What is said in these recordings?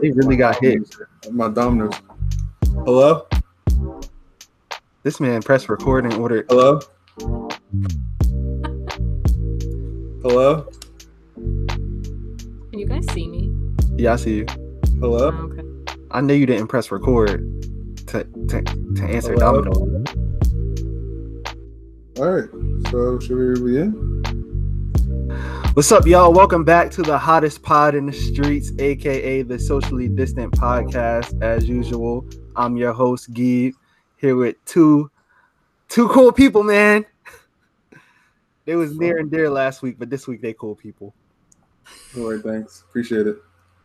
They really got hit. My dominoes. Hello? This man pressed record and ordered. Hello? Hello? Can you guys see me? Yeah, I see you. Hello? Oh, okay. I know you didn't press record to to, to answer Hello? Domino. All right. So should we begin? What's up, y'all? Welcome back to the hottest pod in the streets, aka the socially distant podcast. As usual, I'm your host, Geeb, here with two two cool people, man. They was near and dear last week, but this week they cool people. All right. Thanks. Appreciate it.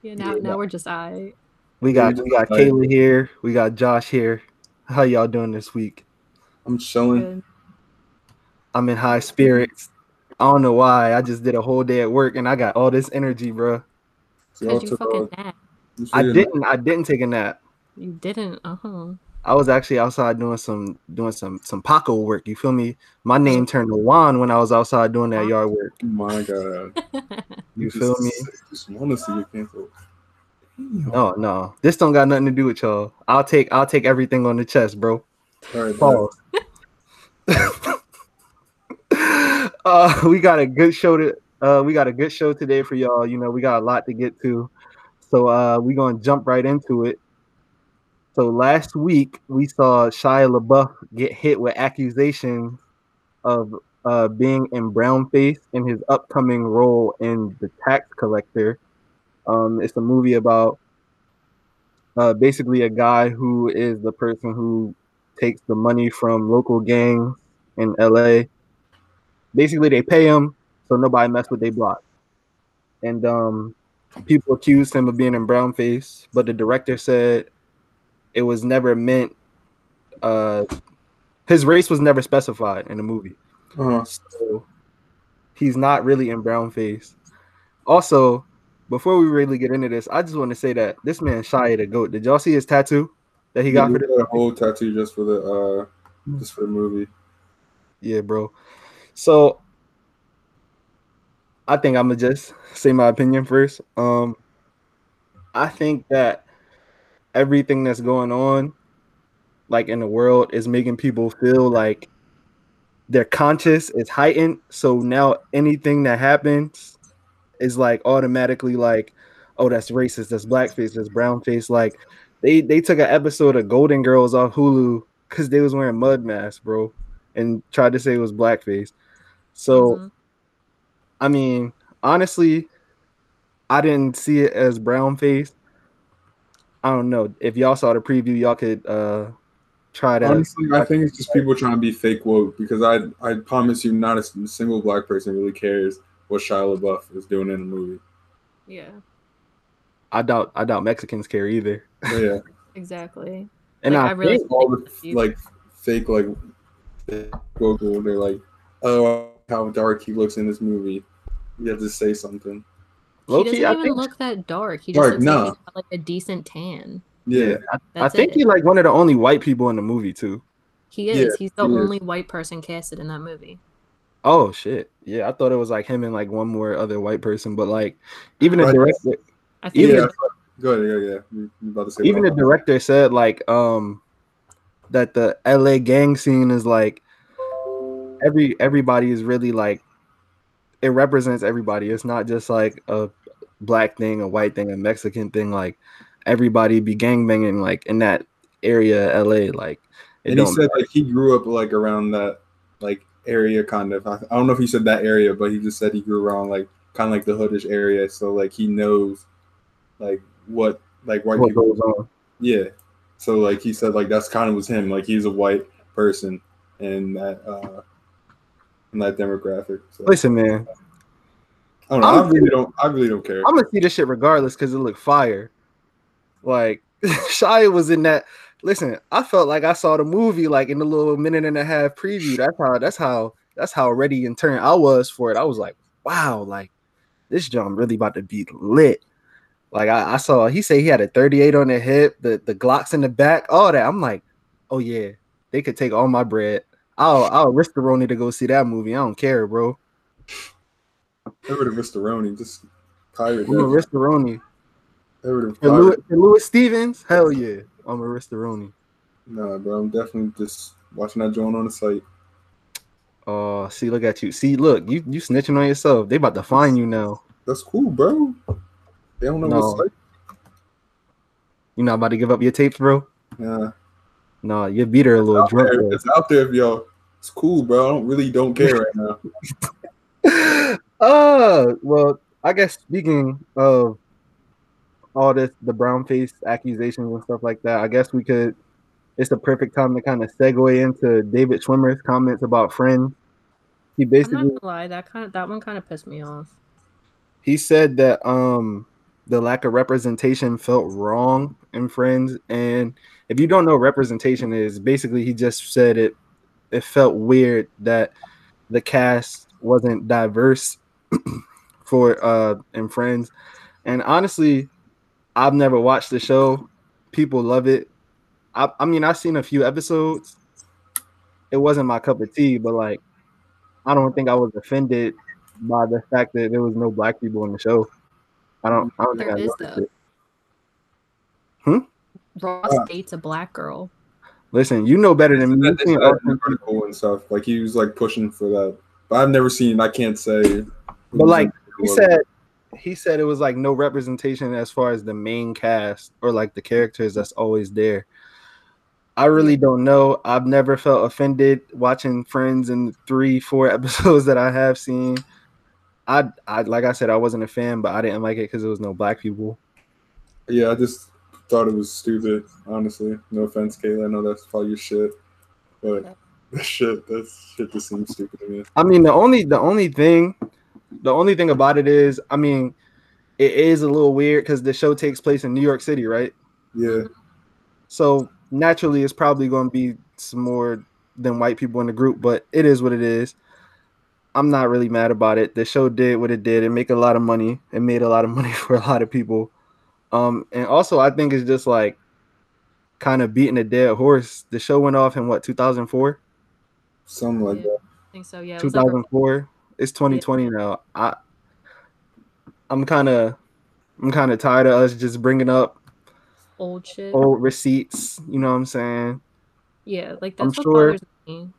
Yeah, now Yeah. now we're just I. We got we we got just- Kayla here, we got Josh here. How y'all doing this week? I'm chilling. I'm in high spirits. I don't know why. I just did a whole day at work and I got all this energy, bro. Cause you took fucking off. nap. I didn't. I didn't take a nap. You didn't. Uh huh. I was actually outside doing some doing some some Paco work. You feel me? My name turned to Juan when I was outside doing that yard work. Oh my God. You just, feel me? Just want to see you cancel. No, no, this don't got nothing to do with y'all. I'll take I'll take everything on the chest, bro. All right. Pause. uh, we got a good show to uh, we got a good show today for y'all. You know, we got a lot to get to, so uh, we gonna jump right into it. So last week we saw Shia LaBeouf get hit with accusations of uh, being in brownface in his upcoming role in The Tax Collector. Um, it's a movie about uh, basically a guy who is the person who takes the money from local gangs in LA. Basically, they pay him so nobody mess with their block. And um, people accused him of being in brownface, but the director said it was never meant. Uh, his race was never specified in the movie, Uh-huh. so he's not really in brownface. Also, before we really get into this, I just want to say that this man Shia the goat. Did y'all see his tattoo that he got He for the whole tattoo just for the uh just for the movie. Yeah, bro. So I think I'm gonna just say my opinion first. Um, I think that everything that's going on, like in the world, is making people feel like their conscious is heightened. So now anything that happens is like automatically like, oh, that's racist, that's blackface, that's brownface. Like they they took an episode of Golden Girls off Hulu because they was wearing mud masks, bro and tried to say it was blackface. So, Mhm. I mean, honestly, I didn't see it as brown face. I don't know. If y'all saw the preview, y'all could uh try to Honestly, I think it's just people trying to be fake woke because I I promise you, not a single black person really cares what Shia LaBeouf is doing in the movie. Yeah. I doubt I doubt Mexicans care either. But yeah, Exactly. And Like, I, I really- think all the like fake like fake woke people, they're like, oh, how dark he looks in this movie. You have to say something. low he doesn't I even think look that dark. He Dark, just looks like no. he's got, like a decent tan. Yeah, I, I think it. he like one of the only white people in the movie too. He is. Yeah, he's the he is. only white person casted in that movie. Oh shit. Yeah, I thought it was like him and like one more other white person, but like even the director I think. Even- yeah. Go ahead. Yeah, yeah. You you about to say even the director said like um that the LA gang scene is like every everybody is really like it represents everybody. It's not just like a black thing, a white thing, a Mexican thing. Like everybody be gangbanging like in that area, LA. Like and he said like he grew up like around that like area kind of. I, I don't know if he said that area, but he just said he grew around like kind of like the hoodish area. So like he knows like what like white what people. goes on. Yeah. So like he said like that's kind of was him. Like he's a white person and that uh in that demographic. So Listen, man, I don't know. I really don't. I really don't care. I'm gonna see this shit regardless because it looked fire. Like Shia was in that. Listen, I felt like I saw the movie like in the little minute and a half preview. That's how. That's how. That's how ready and turn I was for it. I was like, wow, like this jump really about to be lit. Like I, I saw, he said he had a 38 on the hip, the the Glocks in the back, all that. I'm like, oh yeah, they could take all my bread. I'll I'll risk the Roni to go see that movie. I don't care, bro. I would have Mr. Roni, just pirate I'm a. Ristoroni. Would have And Louis, and Louis Stevens, hell yeah, I'm a Ristoroni. Nah, bro. I'm definitely just watching that joint on the site. Oh, see, look at you. See, look, you you snitching on yourself. They about to find you now. That's cool, bro. They don't know No. what's like. You're not about to give up your tapes, bro? Yeah. No, you beat her a little Out drunk. there. bro. It's out there, yo. It's cool, bro. I don't really don't care right now. uh well i guess speaking of all this the brown face accusations and stuff like that i guess we could it's the perfect time to kind of segue into david schwimmer's comments about friends he I'm basically not gonna lie, that kind of that one kind of pissed me off. he said that um the lack of representation felt wrong in friends. And if you don't know representation is basically he just said it it felt weird that the cast wasn't diverse for uh in friends. And honestly i've never watched the show. People love it. I, I mean i've seen a few episodes. It wasn't my cup of tea but like i don't think i was offended by the fact that there was no black people in the show. I don't. I don't think There I is, noticed though. it. Ross Uh, dates a black girl. Listen, you know better than me. That- You've that's seen that Austin- and stuff. Like he was like pushing for that, but I've never seen. I can't say. But like he said, he said it was like no representation as far as the main cast or like the characters that's always there. I really don't know. I've never felt offended watching Friends in three, four episodes that I have seen. I, I like I said, I wasn't a fan, but I didn't like it because there was no black people. Yeah, I just thought it was stupid. Honestly, no offense, Kayla. I know that's probably your shit, but that shit, that shit just seems stupid to me. I mean, the only the only thing, the only thing about it is, I mean, it is a little weird because the show takes place in New York City, right? Yeah, So naturally, it's probably going to be some more than white people in the group, but it is what it is. I'm not really mad about it. The show did what it did. It made a lot of money. It made a lot of money for a lot of people. Um, and also, I think it's just like kind of beating a dead horse. The show went off in what 2004. something like Yeah. that. I think so. Yeah. it 2004. It's 2020 now. I I'm kind of I'm kind of tired of us just bringing up old shit. old receipts. You know what I'm saying? Yeah, like I'm that's what sure- bothers me.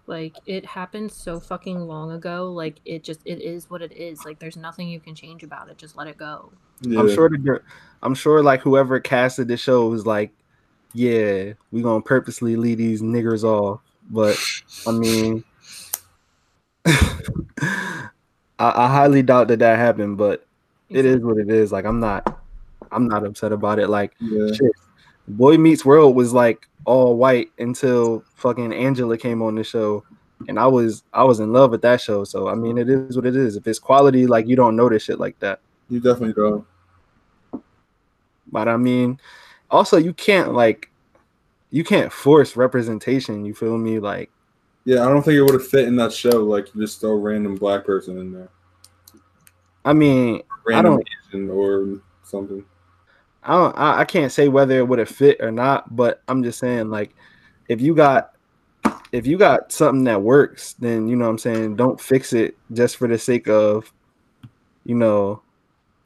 Like it happened so fucking long ago. Like it just it is what it is. Like there's nothing you can change about it. Just let it go. Yeah, I'm sure the I'm sure like whoever casted the show was like, yeah, we gonna purposely leave these niggers off. But I mean, I, I highly doubt that that happened. But it is what it is. Like I'm not, I'm not upset about it. Like yeah. shit, Boy Meets World was like all white until fucking Angela came on the show. And I was I was in love with that show. So I mean it is what it is. If it's quality, like you don't notice shit like that. You definitely don't. But I mean, also you can't like you can't force representation. You feel me? Like Yeah, I don't think it would have fit in that show. Like you just throw a random black person in there, I mean, random don't- Asian or something. I don't I, I can't say whether it would have fit or not, but I'm just saying like if you got if you got something that works, then you know what I'm saying, don't fix it just for the sake of you know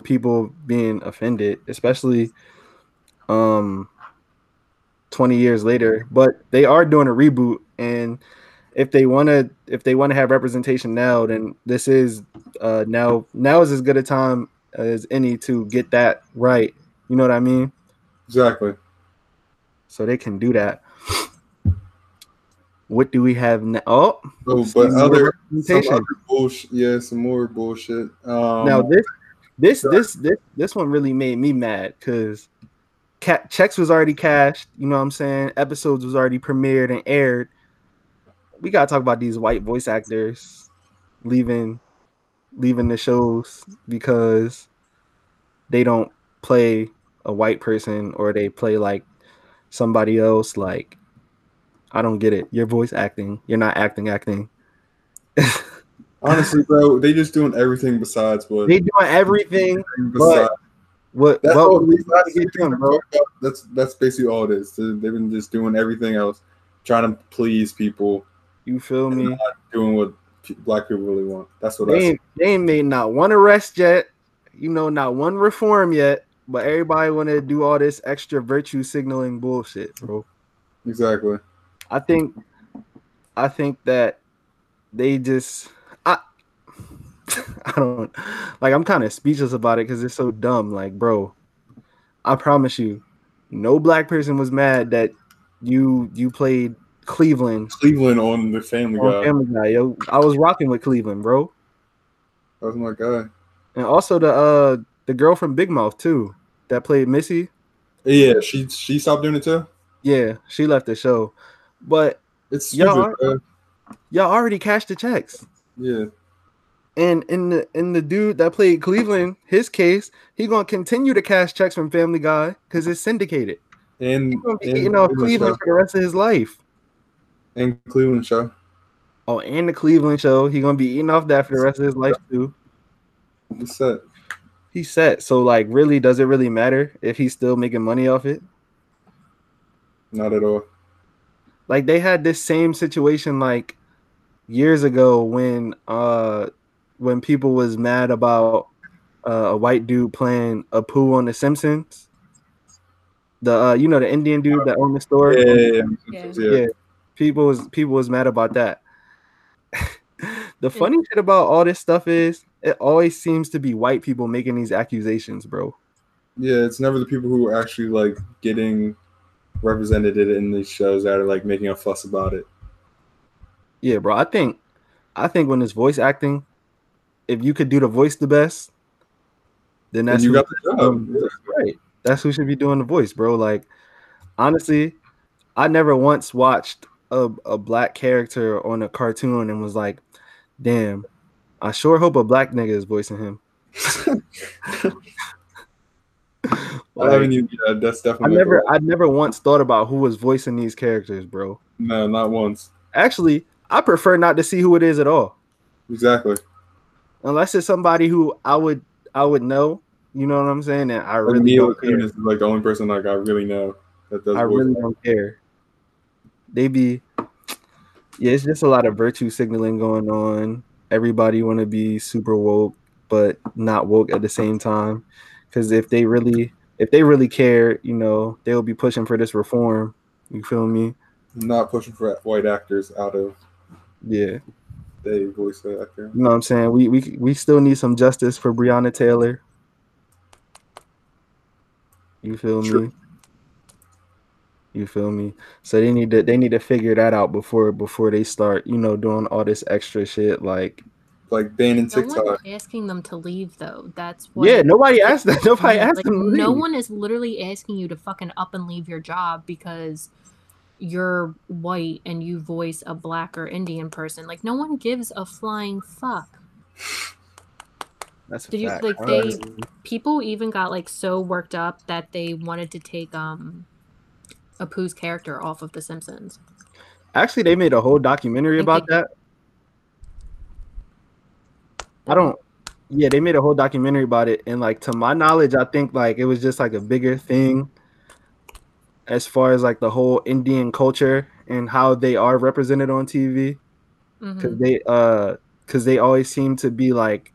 people being offended, especially um 20 years later. But they are doing a reboot and if they want to if they want to have representation now, then this is uh now now is as good a time as any to get that right. You know what I mean? Exactly. So they can do that. What do we have now? Oh, Oh, but other, some other bullshit. Yeah, some more bullshit. Um, now this this this this this one really made me mad because ca- checks was already cashed. You know what I'm saying? Episodes was already premiered and aired. We gotta talk about these white voice actors leaving leaving the shows because they don't play a white person or they play like somebody else. Like I don't get it. You're voice acting. You're not acting acting. honestly, bro, they just doing everything besides what. they doing everything besides, What that's, what all, we besides to get everything done, we're bro? that's that's basically all it is. They- They've been just doing everything else, trying to please people, You feel me? doing what black people really want. That's what I They see. ain't, they ain't made not one arrest yet. You know, not one reform yet. But everybody want to do all this extra virtue signaling bullshit, bro. Exactly. I think, I think that they just, I, I don't like. I'm kind of speechless about it because it's so dumb. Like, bro, I promise you, no black person was mad that you you played Cleveland Cleveland on the Family on Guy. Family Guy. Yo, I was rocking with Cleveland, bro, That was my guy. and also the uh the girl from Big Mouth too that played Missy. Yeah, she she stopped doing it too. Yeah, she left the show, but It's stupid. bro. y'all already cashed the checks. Yeah, And in the in the dude that played Cleveland, his case, he gonna continue to cash checks from Family Guy because it's syndicated. and you gonna be and eating off Cleveland show. for the rest of his life. and Cleveland show. Oh, and the Cleveland show, he gonna be eating off that for the rest of his life too. What's that? He's set. So like, really, does it really matter if he's still making money off it? Not at all. Like they had this same situation like years ago when uh when people was mad about uh, a white dude playing Apu on The Simpsons. The uh, you know the Indian dude that owned the store. Yeah, yeah, yeah. Yeah. yeah. yeah. People was people was mad about that. the funny shit about all this stuff is it always seems to be white people making these accusations, bro. Yeah, it's never the people who are actually like getting represented in these shows that are like making a fuss about it. Yeah, bro. I think I think when it's voice acting, if you could do the voice the best, then that's and you who- got the job. um, right. That's who should be doing the voice, bro. Like honestly, I never once watched a, a black character on a cartoon and was like, damn, I sure hope a black nigga is voicing him. I Like, haven't even. Yeah, that's I never like I never once thought about who was voicing these characters, bro. no, not once. Actually, I prefer not to see who it is at all. Exactly. Unless it's somebody who I would I would know. You know what I'm saying? And I Like really Mila don't care. Is like the only person like I really know that does. I really don't care. They be yeah, it's just a lot of virtue signaling going on. Everybody want to be super woke, but not woke at the same time. Because if they really, if they really care, you know, they'll be pushing for this reform. You feel me? not pushing for white actors out of Yeah. they voice actor. You know what I'm saying? We we we still need some justice for Breonna Taylor. You feel True. me? You feel me? So they need to they need to figure that out before before they start, you know, doing all this extra shit. Like, Like banning No one's TikTok. asking them to leave though. That's what yeah, nobody asked that. Nobody asked like, them. to no one is literally asking you to fucking up and leave your job because you're white and you voice a black or Indian person. Like no one gives a flying fuck. That's a Did you- like, they- People even got like so worked up that they wanted to take um Apu's character off of The Simpsons. actually they made a whole documentary about they- that. I don't. Yeah, they made a whole documentary about it, and like to my knowledge, I think like it was just like a bigger thing as far as like the whole Indian culture and how they are represented on TV because Mhm. they uh because they always seem to be like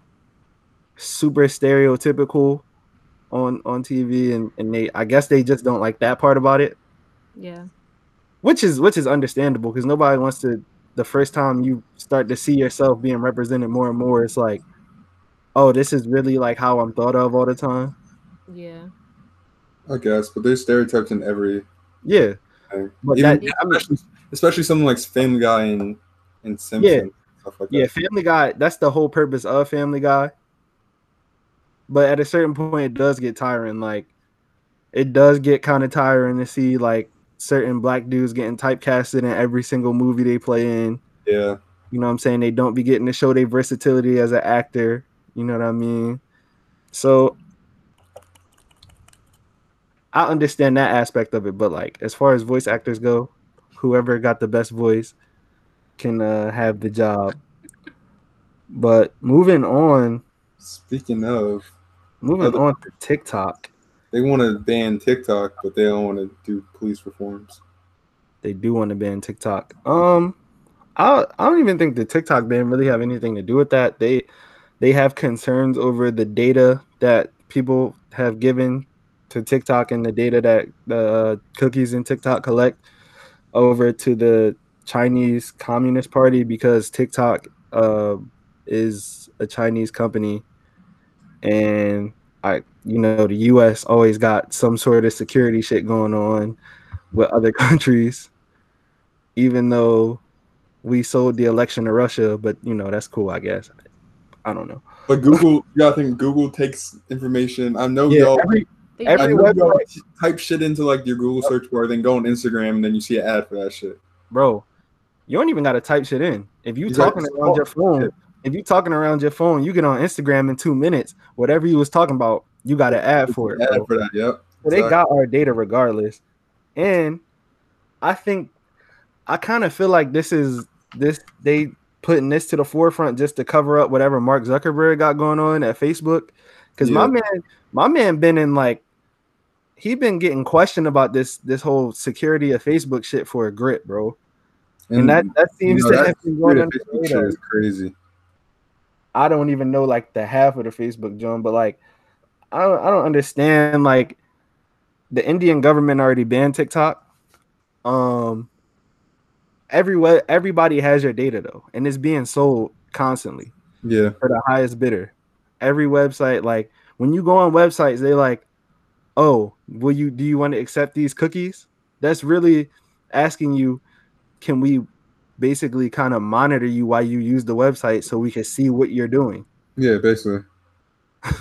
super stereotypical on on TV and and they I guess they just don't like that part about it Yeah. which is which is understandable because nobody wants to the first time you start to see yourself being represented more and more it's like oh this is really like how i'm thought of all the time Yeah. I guess, but there's stereotypes in every yeah thing. But Even, that- I especially, especially something like Family Guy and and Simpsons stuff like yeah family guy that's the whole purpose of family guy but at a certain point it does get tiring like it does get kind of tiring to see like certain black dudes getting typecasted in every single movie they play in Yeah, You know what I'm saying? They don't be getting to show their versatility as an actor. You know what I mean? So I understand that aspect of it, but like as far as voice actors go, whoever got the best voice can uh, have the job. But moving on, Speaking of, moving Other- on to TikTok, they want to ban TikTok, but they don't want to do police reforms. they do want to ban TikTok. Um, I I don't even think the TikTok ban really have anything to do with that. They they have concerns over the data that people have given to TikTok and the data that the uh, cookies in TikTok collect over to the Chinese Communist Party because TikTok uh, is a Chinese company, and I, you know, the U.S. always got some sort of security shit going on with other countries, even though we sold the election to Russia. But you know, that's cool, I guess. I don't know. But Google, yeah, I think Google takes information. I know Yeah, y'all. every every I do. y'all website- type shit into like your Google search bar, then go on Instagram, and then you see an ad for that shit. bro, you don't even gotta type shit in. If you You talking to around your phone, yeah. If you're talking around your phone, you get on Instagram in two minutes. Whatever you was talking about, you got an ad for it. Ad for that, yep. So they got our data regardless. And I think I kind of feel like this is this they putting this to the forefront just to cover up whatever Mark Zuckerberg got going on at Facebook. Because my man, my man been in like he been getting questioned about this this whole security of Facebook shit for a grip, bro. And, that that seems know, to have been going under the radar. crazy. I don't even know like the half of the Facebook John, but like I don't I don't understand like the Indian government already banned TikTok. Um everywhere everybody has your data though, and it's being sold constantly Yeah, for the highest bidder. Every website, like when you go on websites, they like, oh, will you do you want to accept these cookies? That's really asking you, can we basically kind of monitor you while you use the website so we can see what you're doing? yeah, basically.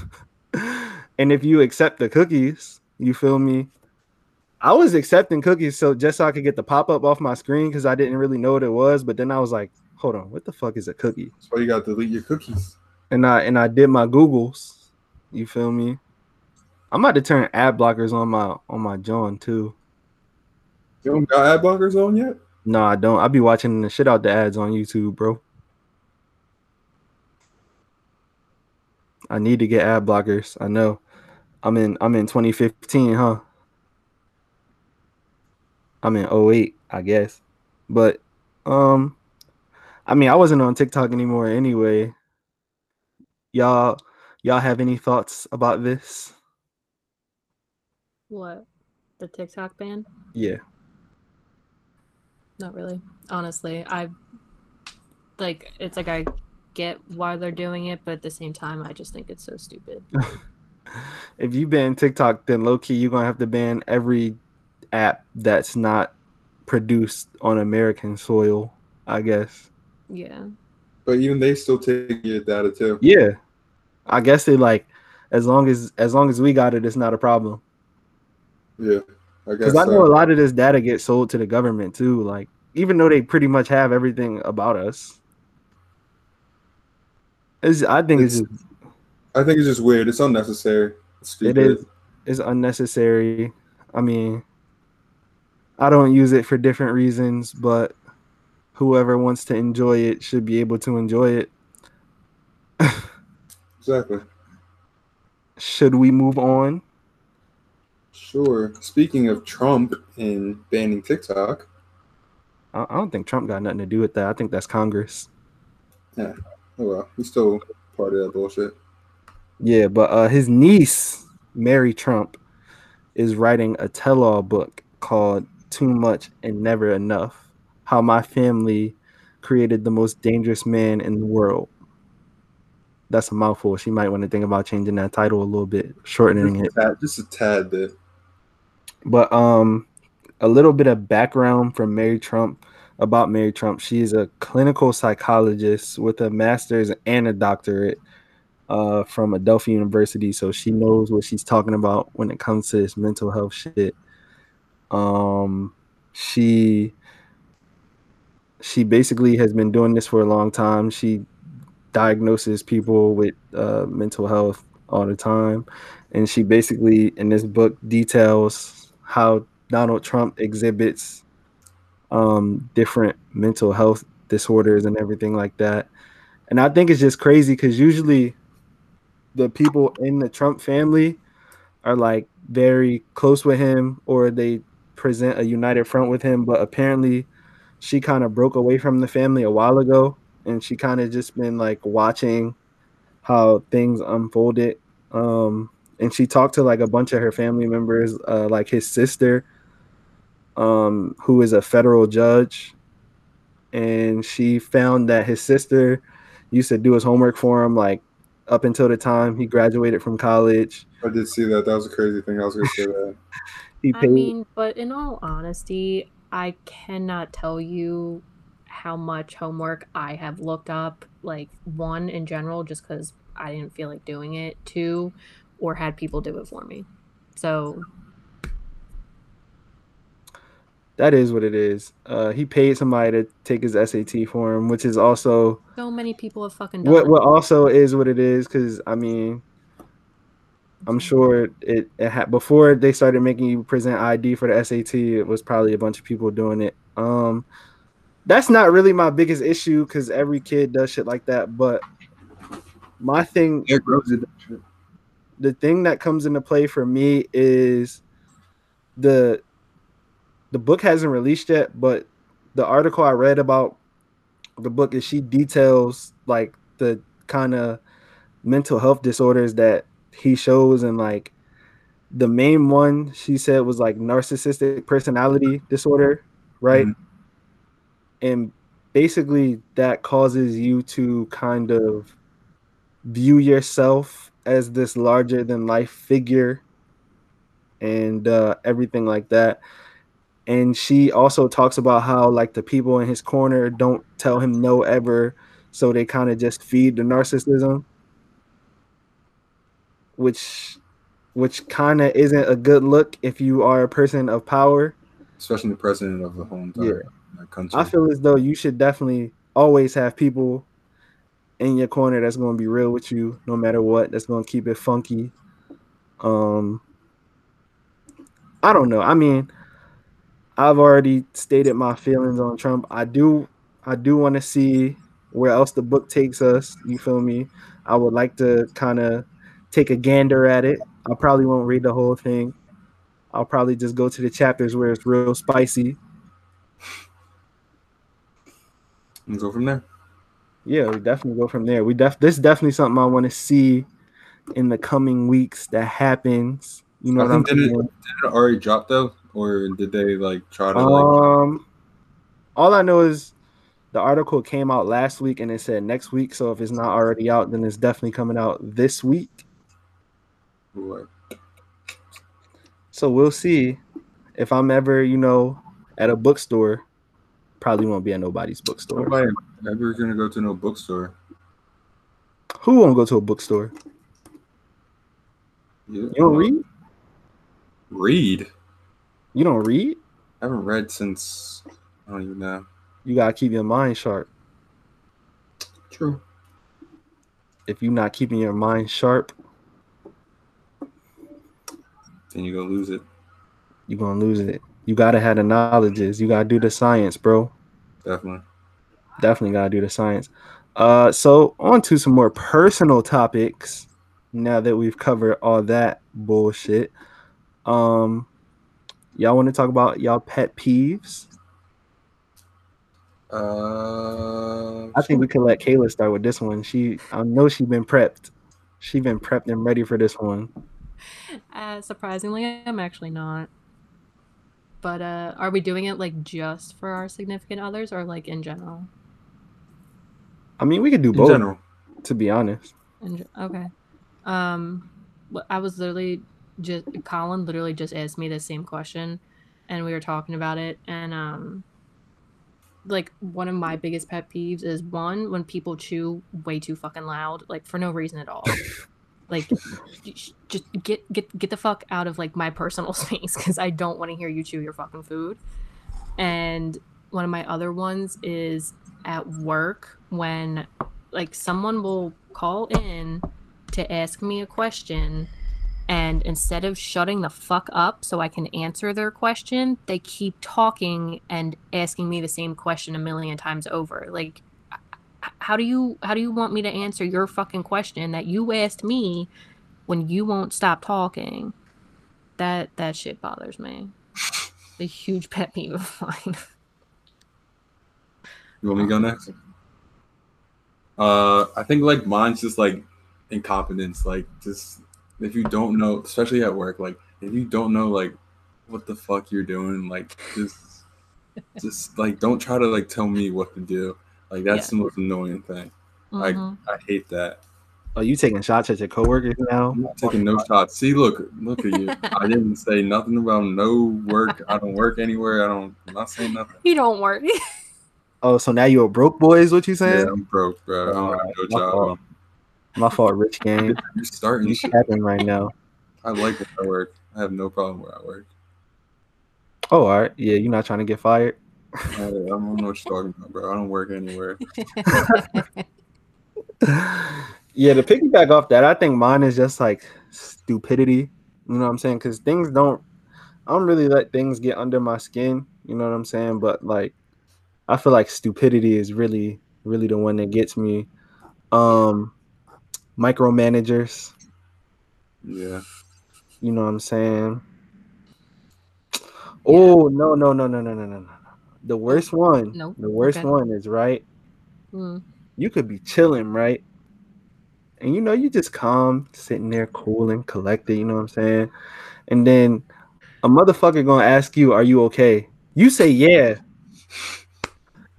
and if you accept the cookies, you feel me? I was accepting cookies so just so I could get the pop up off my screen because I didn't really know what it was. But then I was like, hold on, what the fuck is a cookie? That's why you got to delete your cookies. And I and I did my Googles. You feel me? I'm about to turn ad blockers on my on my John too. You don't got ad blockers on yet? No, I don't. I be watching the shit out the ads on YouTube, bro. I need to get ad blockers. I know. I'm in I'm in 2015, huh? I'm in 08, I guess. But um I mean, I wasn't on TikTok anymore anyway. Y'all y'all have any thoughts about this? What? The TikTok ban? Yeah. Not really. Honestly, I like it's like I get why they're doing it, but at the same time, I just think it's so stupid. if you ban TikTok, then low key you're gonna have to ban every app that's not produced on American soil, I guess. Yeah. But even they still take your data too. Yeah. I guess they like as long as as long as we got it, it's not a problem. Yeah, I guess. Because I know so. a lot of this data gets sold to the government too. Like even though they pretty much have everything about us. It's, I think it's, It's- just I think it's just weird. It's unnecessary. It's it is it's unnecessary. I mean, I don't use it for different reasons, but whoever wants to enjoy it should be able to enjoy it. Exactly. Should we move on? Sure. Speaking of Trump and banning TikTok, I don't think Trump got nothing to do with that. I think that's Congress. Yeah. Oh well, he's still part of that bullshit. Yeah, but uh, his niece, Mary Trump, is writing a tell-all book called "Too Much and Never Enough: How My Family Created the Most Dangerous Man in the World." That's a mouthful. She might want to think about changing that title a little bit, shortening it. Just a tad, just a tad bit. But um, a little bit of background from Mary Trump about Mary Trump. She is a clinical psychologist with a master's and a doctorate uh, from Adelphi University, so she knows what she's talking about when it comes to this mental health shit. Um, she she basically has been doing this for a long time. She diagnoses people with uh, mental health all the time, and she basically in this book details how Donald Trump exhibits um, different mental health disorders and everything like that. And I think it's just crazy because usually the people in the Trump family are like very close with him or they present a united front with him. But apparently, she kind of broke away from the family a while ago and she kind of just been like watching how things unfolded. Um, and she talked to like a bunch of her family members, uh, like his sister, um, who is a federal judge, and she found that his sister used to do his homework for him, like up until the time he graduated from college. I did see that. That was a crazy thing. I was gonna say that. He I mean, but in all honesty, I cannot tell you how much homework I have looked up. Like, one, in general, just because I didn't feel like doing it. Two, or had people do it for me. So, that is what it is. Uh, he paid somebody to take his SAT for him, which is also so many people have fucking done what what also is what it is. Because I mean, I'm sure it, it had before they started making you present ID for the SAT. It was probably a bunch of people doing it. Um, that's not really my biggest issue because every kid does shit like that. But my thing, Eric Rose did that shit. The thing that comes into play for me is the the book hasn't released yet, but the article I read about the book is she details like the kind of mental health disorders that he shows and like the main one she said was like narcissistic personality disorder, right? Mhm. And basically that causes you to kind of view yourself as this larger than life figure and uh, everything like that. And she also talks about how like the people in his corner don't tell him no ever, so they kind of just feed the narcissism, which which kind of isn't a good look if you are a person of power. especially the president of the whole entire uh, country. I feel as though you should definitely always have people in your corner that's going to be real with you no matter what. That's going to keep it funky. Um, I don't know. I mean, I've already stated my feelings on Trump. I do, I do want to see where else the book takes us. You feel me? I would like to kind of take a gander at it. I probably won't read the whole thing. I'll probably just go to the chapters where it's real spicy. and go from there. Yeah, we definitely go from there. We def this is definitely something I want to see in the coming weeks that happens. You know I what I'm think did it, did it already drop though, or did they like try to like? Um, all I know is the article came out last week and it said next week. So if it's not already out, then it's definitely coming out this week. what? So we'll see if I'm ever, you know, at a bookstore. Probably won't be at nobody's bookstore. Nobody ever gonna go to no bookstore. Who won't go to a bookstore? You, You don't read? Read. You don't read? I haven't read since I don't even know. You gotta keep your mind sharp. True. If you're not keeping your mind sharp, Then you gonna lose it. you're gonna lose it. You gotta have the knowledges. You gotta do the science, bro. Definitely. Definitely gotta do the science. Uh, so on to some more personal topics. Now that we've covered all that bullshit, um, y'all want to talk about y'all pet peeves? Uh, I think we could let Kayla start with this one. She, I know she's been prepped. She's been prepped and ready for this one. Uh, surprisingly, I'm actually not. But uh, are we doing it like just for our significant others or like in general? I mean, we could do in both. general. To be honest, okay. Um, I was literally just Colin literally just asked me the same question, and we were talking about it, and um, like one of my biggest pet peeves is one when people chew way too fucking loud, like for no reason at all. like just get get get the fuck out of like my personal space because I don't want to hear you chew your fucking food. And one of my other ones is at work when like someone will call in to ask me a question and instead of shutting the fuck up so I can answer their question, they keep talking and asking me the same question a million times over. Like how do you how do you want me to answer your fucking question that you asked me when you won't stop talking? That that shit bothers me. A huge pet peeve of mine. You want me to go next? Uh, I think like mine's just like incompetence, like just if you don't know, especially at work, like if you don't know like what the fuck you're doing, like just just like don't try to like tell me what to do. Like that's Yeah. the most annoying thing. Mhm. I hate that. Are you taking shots at your coworkers now? I'm not taking no shots. See, look, look at you. I didn't say nothing about no work. I don't work anywhere. I don't. I'm not saying nothing. You don't work. Oh, so now you're a broke boy, is what you Yeah, saying? Yeah, I'm broke, bro. I don't oh, have no My fault. My fault, rich game. You're starting You shit. right now. I like where I work. I have no problem where I work. Oh, all right. Yeah, you're not trying to get fired. I I don't know what you're talking about, bro. I don't work anywhere. yeah, to piggyback off that, I think mine is just like stupidity. You know what I'm saying? Because things don't, I don't really let things get under my skin. You know what I'm saying? But like, I feel like stupidity is really, really the one that gets me. Um, micromanagers. Yeah. You know what I'm saying? Oh no no no no no no no no! The worst one. Nope. The worst Okay. one is right. Mm. you could be chilling, right? And you know, you just calm, sitting there, cool and collected, you know what I'm saying? And then a motherfucker gonna ask you, Are you okay? You say yeah.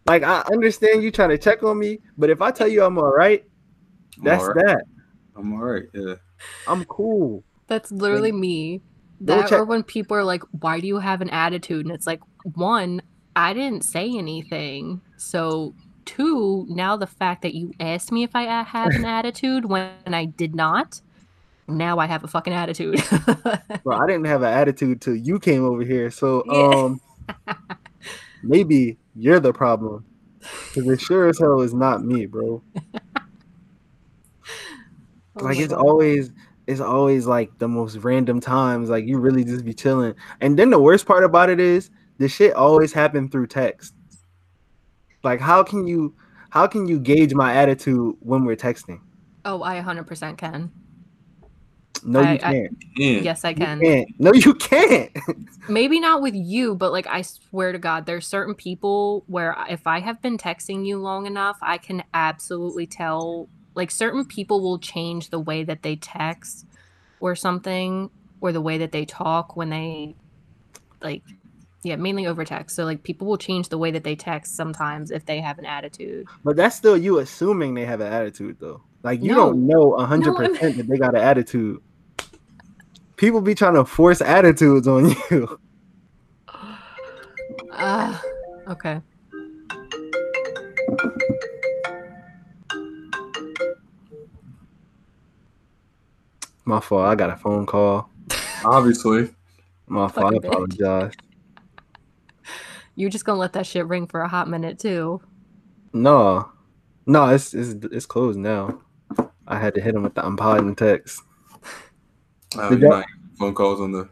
Like I understand you trying to check on me, but if I tell you I'm all right, I'm that's all right. that. I'm all right. Yeah. I'm cool. That's literally me. Go That check- or when people are like, "Why do you have an attitude?" and it's like, one, I didn't say anything. So, two, now the fact that you asked me if I have an attitude when I did not, now I have a fucking attitude. well, I didn't have an attitude till you came over here. So Yeah. um maybe you're the problem. Cause it sure as hell is not me, bro. Oh like it's oh God. always it's always like the most random times like you really just be chilling and then the worst part about it is the shit always happened through text like how can you how can you gauge my attitude when we're texting Oh, I 100% can. No I- you can't. Yeah. Yes, I you can. can't. No you can't. Maybe not with you but like i swear to god there's certain people where if i have been texting you long enough i can absolutely tell like certain people will change the way that they text or something or the way that they talk when they like yeah mainly over text. So like people will change the way that they text sometimes if they have an attitude. But that's still you assuming they have an attitude though. Like you No. don't know 100% that they got an attitude people be trying to force attitudes on you. Ah okay. My fault i got a phone call. Obviously. my fault i apologize. You're just gonna let that shit ring for a hot minute too. No, no, it's it's it's closed now. I had to hit him with the I'm podding text. Uh, you're that- not phone calls on the.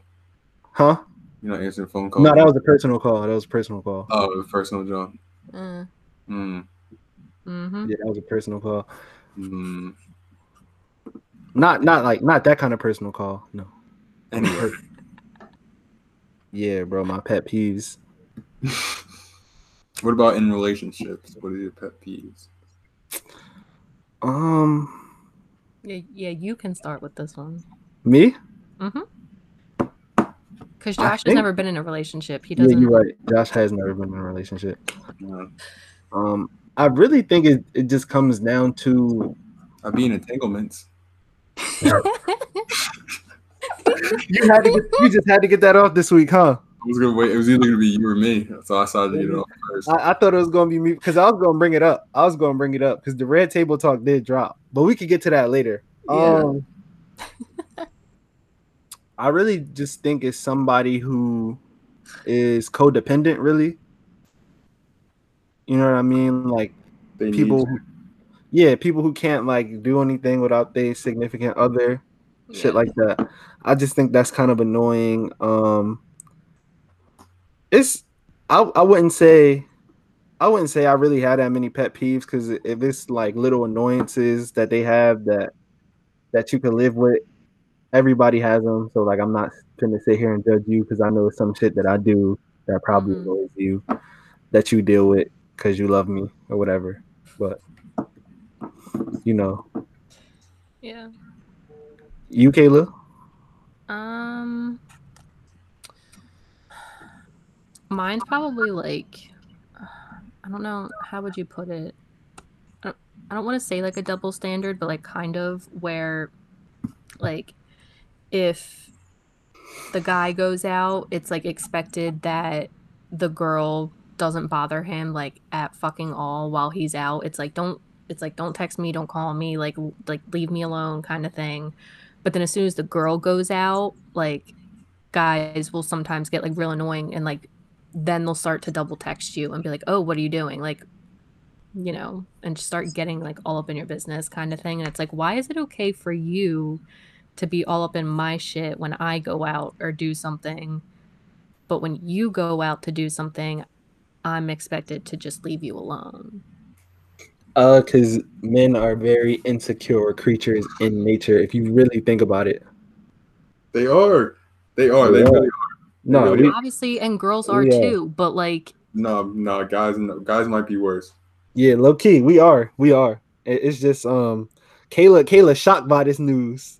Huh? You're not answering phone calls. No, that was a personal call. That was a personal call. Oh, the personal John. mm, Mm. mm-hmm. Yeah, that was a personal call. Mm. Not not like not that kind of personal call. No. Anyway. Yeah, bro, my pet peeves. what about in relationships? What are your pet peeves? Um, yeah, yeah you can start with this one me? Mm-hmm. Because I Josh has never been in a relationship. He Yeah, doesn't. you're right. Josh has never been in a relationship. Um, I really think it, it just comes down to I be in entanglements. you had to get, you just had to get that off this week, huh? I was gonna wait. It was either gonna be you or me, so I decided to get it off first. I, I thought it was gonna be me because I was gonna bring it up. I was gonna bring it up because the red table talk did drop, but we could get to that later. Yeah. Um, I really just think it's somebody who is codependent. Really, you know what I mean? Like They people, who, yeah, people who can't like do anything without their significant other, shit like that. I just think that's kind of annoying. Um, it's I I wouldn't say I wouldn't say I really had that many pet peeves because if it's like little annoyances that they have that that you can live with, everybody has them. So like I'm not gonna sit here and judge you because I know some shit that I do that probably Mhm. annoys you that you deal with because you love me or whatever. But you know, Yeah. You, Kayla? Um, mine's probably like, I don't know, how would you put it? I don't, I don't want to say like a double standard, but like kind of where, like, if the guy goes out, it's like expected that the girl doesn't bother him like at fucking all while he's out. It's like don't it's like don't text me, don't call me, like like leave me alone kind of thing. But then as soon as the girl goes out, like guys will sometimes get like real annoying and like then they'll start to double text you and be like, "Oh, what are you doing?" like you know, and start getting like all up in your business kind of thing. And it's like, why is it okay for you to be all up in my shit when I go out or do something? But when you go out to do something, I'm expected to just leave you alone. Uh, because men are very insecure creatures in nature. If you really think about it, They are. They are. They Yeah. really are. no, really Obviously, and girls are Yeah. too, but like, No, no, guys, no, guys might be worse. yeah, low key, we are, we are. It's just um, Kayla, Kayla shocked by this news.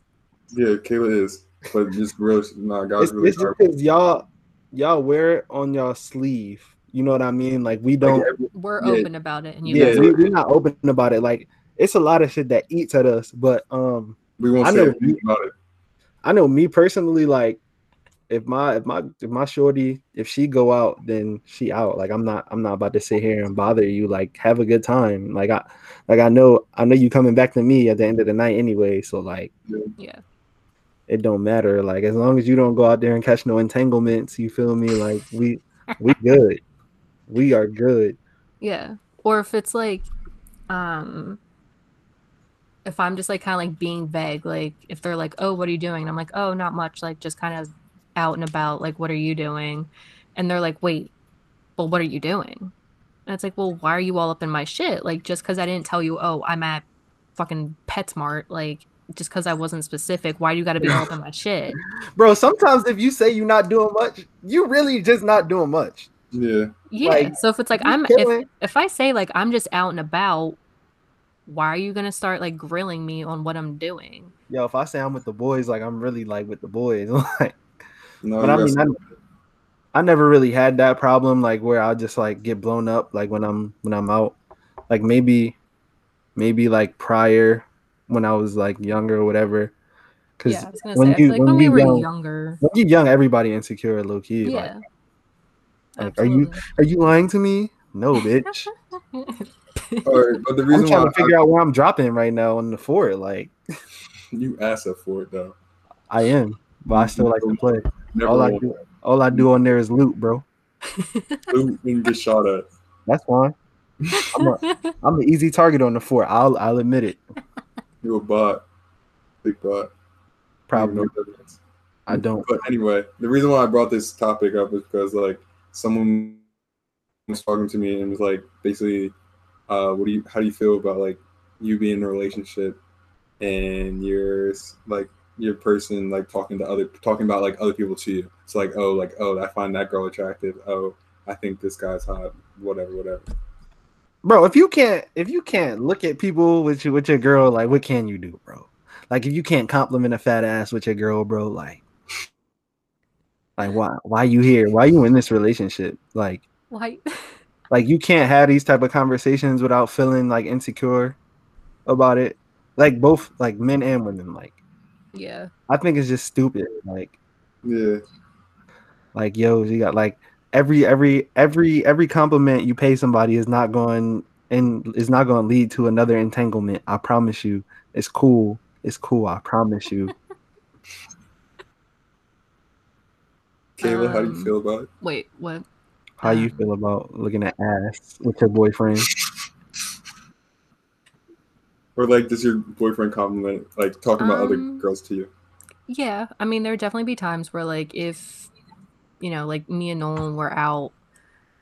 Yeah, Kayla is, but just real. No, guys It's, really it's just because y'all, y'all wear it on y'all sleeve. You know what I mean? Like we don't. Like, we're Yeah. open about it, and you yeah, guys we, aren't. we're not open about it. Like it's a lot of shit that eats at us. But um, we won't I say know anything about it. I know me personally, like if my if my if my shorty if she go out, then she out. Like I'm not I'm not about to sit here and bother you. Like have a good time. Like I like I know I know you coming back to me at the end of the night anyway. So like Yeah, it don't matter. Like as long as you don't go out there and catch no entanglements, you feel me? Like we we good. We are good. yeah. Or if it's like, um, if I'm just like kind of like being vague, like if they're like, "Oh, what are you doing?" and I'm like, "Oh, not much." Like just kind of out and about. Like, what are you doing? And they're like, "Wait, well, what are you doing?" And it's like, "Well, why are you all up in my shit? Like, just because I didn't tell you, oh, I'm at fucking PetSmart, like." Just because I wasn't specific, why you got to be all up in my shit? Bro, sometimes if you say you're not doing much, you really just not doing much. Yeah, Yeah. Like, so if it's like I'm killing- if if I say like I'm just out and about, why are you gonna start like grilling me on what I'm doing? Yo, if I say I'm with the boys, like I'm really like with the boys. like no, But I mean, I, I never really had that problem, like where I just like get blown up, like when I'm when I'm out. Like maybe, maybe like prior when I was like younger or whatever. Because Yeah, I was gonna when say I you- feel like when when we you were young- younger. when you're young, everybody insecure, low key. Yeah. Like, are you are you lying to me? No, bitch. Absolutely. All right, but the reason I'm trying why to figure out where I'm dropping right now on the fort. Like you asked up for it though. I am, but I still like to play. Never All I won. do, all I do on there is loot, bro. Who didn't get shot at? That's fine. I'm a, I'm an easy target on the fort. I'll I'll admit it. You a bot, big bot. Probably. I don't. But anyway, the reason why I brought this topic up is because like someone was talking to me and was like basically, uh, what do you how do you feel about like you being in a relationship and you're like your person like talking to other talking about like other people to you. It's like oh like oh I find that girl attractive. Oh I think this guy's hot. Whatever whatever. Bro if you can't if you can't look at people with you with your girl like what can you do bro like if you can't compliment a fat ass with your girl bro like like why why you here why you in this relationship like Why? like you can't have these type of conversations without feeling like insecure about it like both like men and women like Yeah. i think it's just stupid like Yeah. like yo you got like every every every every compliment you pay somebody is not going and is not going to lead to another entanglement i promise you it's cool it's cool i promise you Kayla, how do you Um, feel about it? Wait. What? how you Um, feel about looking at ass with your boyfriend Or like does your boyfriend compliment like talking about other Um, girls to you? Yeah, I mean, there would definitely be times where, like, if you know, like me and Nolan were out,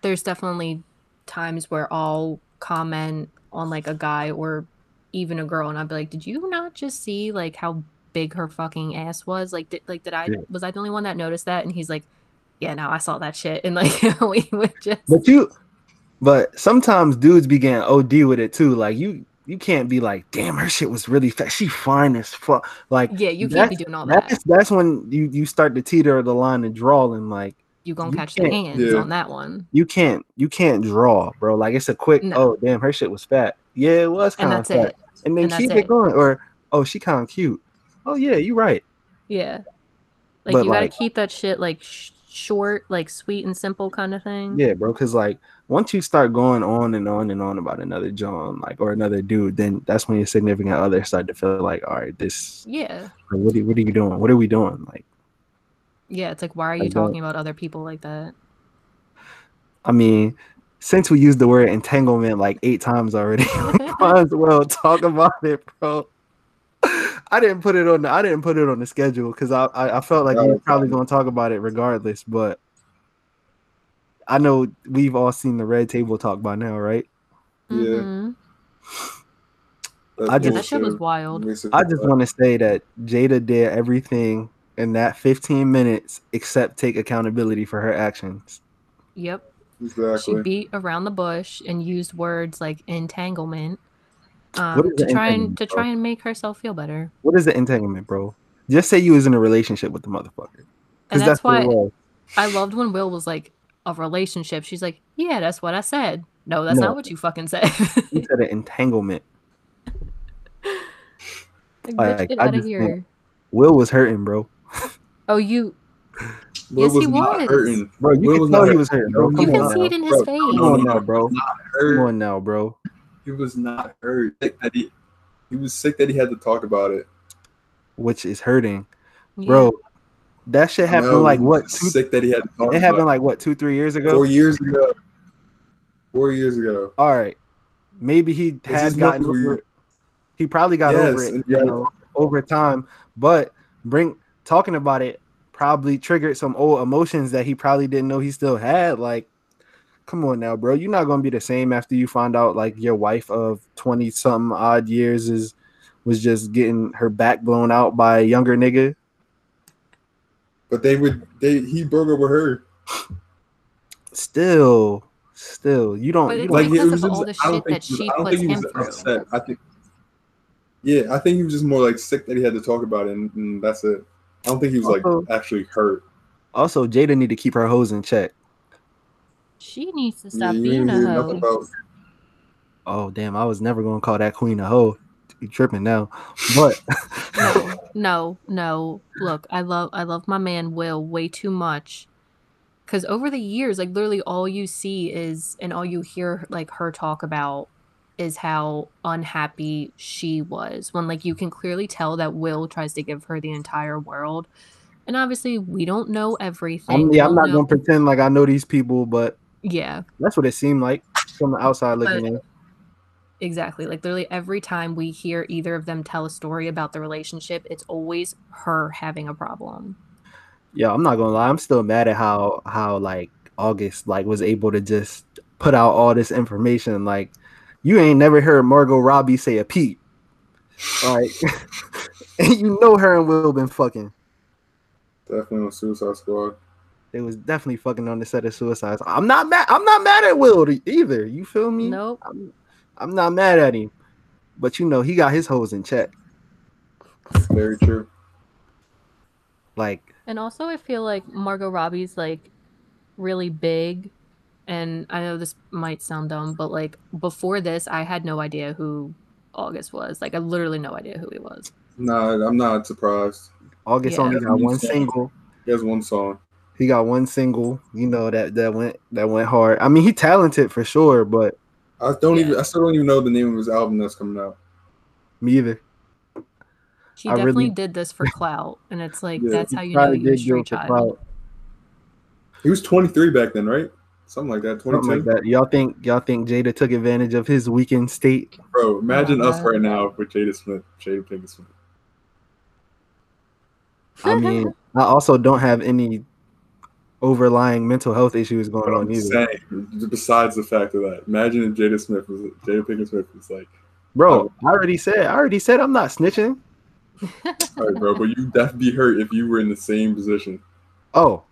there's definitely times where I'll comment on like a guy or even a girl, and I'll be like, "Did you not just see like how big her fucking ass was? Like, did like did I Yeah. was I the only one that noticed that?" And he's like, "Yeah, no, I saw that shit," and like we would just but you but sometimes dudes be getting od with it too like you you can't be like, damn, her shit was really fat. She fine as fuck. Like, Yeah, you can't be doing all that. that's that's when you you start to teeter the line and drawing. Like, You gonna you catch the hands Yeah. on that one. you can't you can't draw, bro. Like, it's a quick. No. Oh, damn, her shit was fat. Yeah, it was And kind of that's fat. it. And then And keep it. it. going. Or oh, she kind of cute. Oh yeah, you right. Yeah. Like But, you gotta like- keep that shit like sh- short, like sweet and simple kind of thing. Yeah, bro. Because like once you start going on and on and on about another John, like or another dude, then that's when your significant other start to feel like, all right, this. Yeah. What are, what are you doing? What are we doing? Like, Yeah. It's like why are you I don't- talking uh, about other people like that? I mean, since we used the word entanglement like eight times already, might as well talk about it, bro. I didn't put it on. The, I didn't put it on the schedule because I, I I felt like we were probably going to talk about it regardless. But I know we've all seen the red table talk by now, right? Yeah. Mhm. I just- Yeah, that shit was wild. I just want to say that Jada did everything in that 15 minutes except take accountability for her actions. Yep. bad. She beat around the bush and used words like entanglement um, to try and to bro? try and make herself feel better. What is the entanglement, bro? Just say you was in a relationship with the motherfucker. And Because that's, what why it was. I loved when Will was like a relationship. She's like, "Yeah, that's what I said." No, that's No. not what you fucking said. You said an entanglement. like, Like, get I out of just here. Will was hurting, bro. Oh, you Will Yes, was he not was. hurting. Bro, you Will can was tell not he was hurting, bro. You Come you on can now. see it in his Bro, face. Come on now, bro. Come on now, bro. He was not hurt. Sick that he, he was sick that he had to talk about it. Which is hurting, Yeah. bro. That shit happened know, like what? Two, sick that he had it happened like what? Two, three years ago. four years ago. Four years ago. All right, maybe he had gotten over it. He probably got Yes, over it, you yeah. know, over time. But bring talking about it probably triggered some old emotions that he probably didn't know he still had. Like, come on now, bro. You're not gonna be the same after you find out like your wife of twenty something odd years is was just getting her back blown out by a younger nigga. But they would. They he broke up with her. Still, still, you don't. But You it's don't like- it was of all the shit that he was- she I puts think he was him through. upset. I think. Yeah, I think he was just more like sick that he had to talk about it, and, and that's it. I don't think he was like Also- actually hurt. also, Jada need to keep her hose in check. She needs to stop you being a hoe. about Oh damn, I was never gonna call that queen a hoe. You tripping now. But no, no, no. Look, I love I love my man Will way too much. Cause over the years, like literally all you see is and all you hear like her talk about is how unhappy she was when like you can clearly tell that Will tries to give her the entire world. And obviously we don't know everything. I'm, yeah, I'm don't know- gonna pretend like I know these people, but Yeah, that's what it seemed like from the outside looking in. Exactly. Like literally every time we hear either of them tell a story about the relationship, it's always her having a problem. Yeah, I'm not gonna lie, I'm still mad at how how like August like was able to just put out all this information. Like you ain't never heard Margot Robbie say a peep. Like and you know her and Will been fucking. definitely on Suicide Squad. They was definitely fucking on the set of Suicides. I'm not mad. I'm not mad at Will either. You feel me? Nope. I'm, I'm not mad at him, but you know he got his hoes in check. Very true. Like And also, I feel like Margot Robbie's like really big. And I know this might sound dumb, but like before this, I had no idea who August was. Like, I literally no idea who he was. Nah, I'm not surprised. August Yeah. only got one Yeah. single. He has one song. He got one single. You know that that went that went hard. I mean, he talented for sure, but I don't Yeah. even. I still don't even know the name of his album that's coming out. me either. She I definitely really- did this for clout. And it's like, Yeah, that's how you know probably you're a did do it straight child. clout, He was 23 back then, right? Something like that. 22. something like that. Y'all think y'all think Jada took advantage of his weakened state? Bro, imagine Oh, us God. right now with Jada Smith, Jada Pinkett Smith. I mean, I also don't have any overlying mental health issues going on either. saying, besides the fact of that, imagine if Jada Smith was Jada Pinkett Smith was like, Bro, oh. I already said, I already said I'm not snitching. all right, bro, but you'd definitely be hurt if you were in the same position. Oh,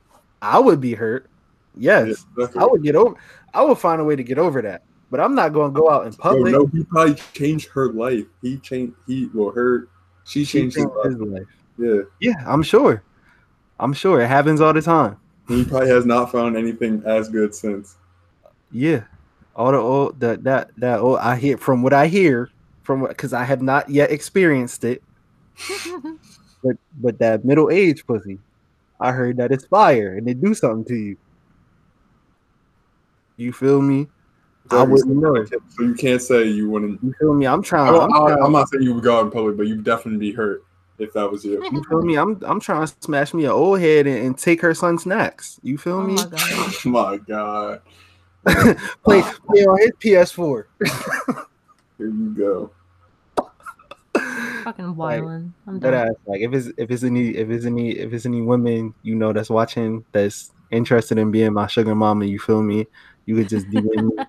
I would be hurt. Yes, Yeah, I would get over. I would find a way to get over that. but I'm not gonna go out in Bro, public. no, he probably changed her life. He changed. He well, her. She She changed his life. his life. Yeah, Yeah, I'm sure. I'm sure it happens all the time. He probably has not found anything as good since. Yeah, all the old that that that old I hear from what I hear from because I have not yet experienced it, but but that middle age pussy, I heard that it's fire and it do something to you. You feel me? I wouldn't know. It. So you can't say you wouldn't. You feel me? I'm trying. don't, I'm, trying I'm not saying you would go out in public, but you'd definitely be hurt if that was you. you feel me? I'm I'm trying to smash me an old head and, and take her son snacks. You feel oh me? my god. Oh my god. play play on his PS4. Here you go. Fucking wildin'. I'm That done. ass, like if it's if it's any if it's any if it's any women you know that's watching that's interested in being my sugar mama, you feel me? You could just DM me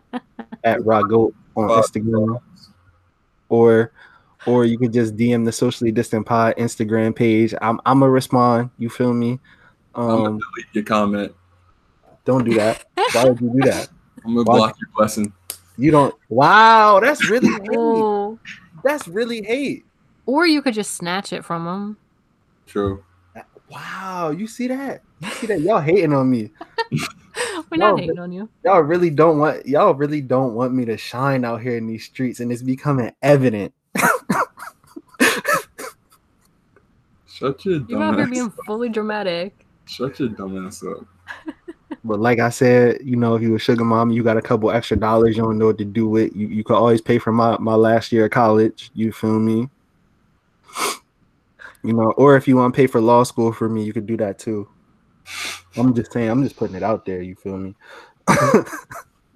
at Ragoat on Fuck. Instagram, or or you can just DM the socially distant pod Instagram page. I'm I'm a respond. You feel me? I'm gonna Um, delete your comment. don't do that. Why would you do that? I'm gonna Why- block your blessing. You don't. Wow, that's really hate. That's really hate. Or you could just snatch it from them. True. Wow, you see that? You see that? Y'all hating on me. We're not hating on you. y'all really don't want y'all really don't want me to shine out here in these streets and it's becoming evident Shut your You're out here dumb being ass. up. fully dramatic. Shut your dumb ass up. but like i said you know if you a sugar mom you got a couple extra dollars you don't know what to do with you, you could always pay for my, my last year of college you feel me you know or if you want to pay for law school for me you could do that too i'm just saying i'm just putting it out there you feel me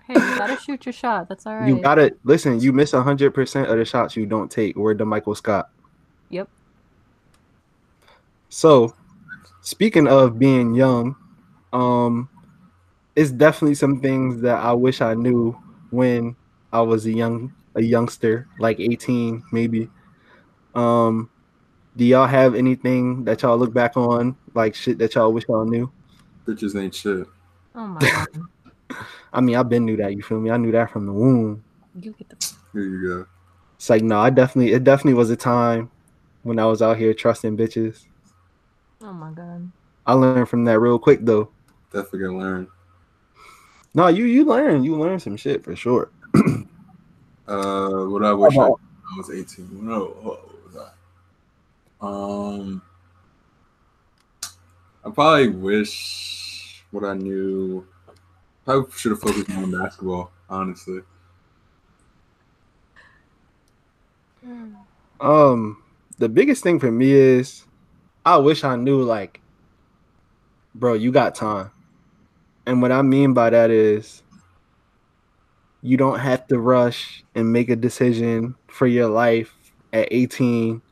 Hey, you gotta shoot your shot. That's all right. you gotta listen you miss 100% of the shots you don't take word the michael scott Yep. So, speaking of being young, um, it's definitely some things that I wish I knew when I was a young a youngster, like 18 maybe. Um, do y'all have anything that y'all look back on, like shit that y'all wish y'all knew? Bitches ain't shit. Oh my god. I mean, I've been knew that. You feel me? I knew that from the womb. You get the Here you go. It's like no, I definitely it definitely was a time when I was out here trusting bitches. Oh my god. I learned from that real quick though. Definitely gonna learn. No, you you learn you learn some shit for sure. Uh, what I wish I, I was 18. No, what was I? Um, I probably wish what I knew. Probably should have focused more on basketball. Honestly, Um, the biggest thing for me is I wish I knew like, bro, you got time. And what I mean by that is you don't have to rush and make a decision for your life at 18.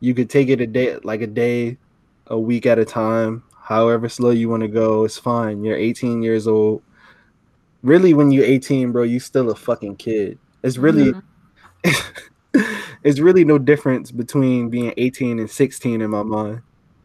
You could take it a day like a day, a week at a time, however slow you want to go. It's fine. You're 18 years old. Really, when you're 18, bro, you still a fucking kid. It's really Mhm. it's really no difference between being 18 and 16 in my mind.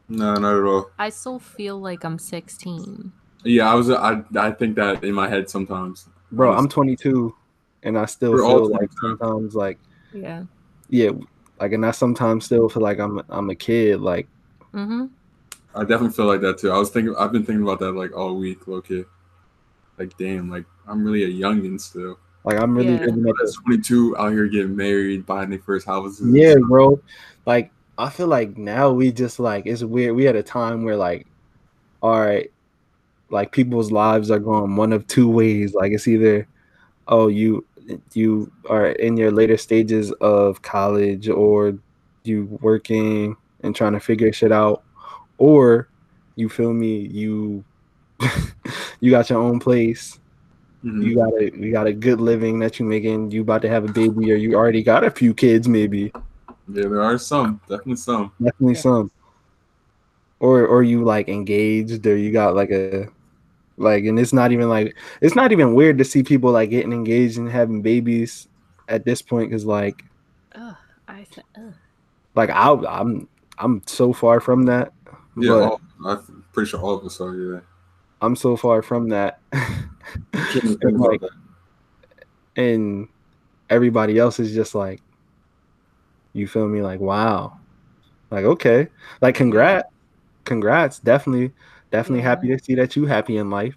no, not at all. I still feel like I'm 16. Yeah, I was. I I think that in my head sometimes. Bro, I'm 22 and I still We're feel like sometimes like Yeah. yeah, like and I sometimes still feel like I'm I'm a kid like Mm-hmm. I definitely feel like that too. I was thinking. I've been thinking about that like all week, low key. Like, damn, like I'm really a youngin still. like I'm really Yeah. living at At the 22, out here getting married, buying their first houses. Yeah, bro. Like I feel like now we just like it's weird. We at a time where like, all right, like people's lives are going one of two ways. Like it's either, oh, you you are in your later stages of college, or you working and trying to figure shit out, or you feel me, you you got your own place Mhm. you got a you got a good living that you're making you about to have a baby or you already got a few kids maybe Yeah, there are some, definitely some. definitely Yeah. some or or you like engaged or you got like a like and it's not even like it's not even weird to see people like getting engaged and having babies at this point because like Ugh. I th- ugh. like I, i'm i'm so far from that Yeah, but all, I'm pretty sure all of us are. Yeah, I'm so far from that. and, like, and everybody else is just like, you feel me? Like, wow. Like, okay. Like, congrats. Congrats. Definitely, definitely yeah. happy to see that you happy in life.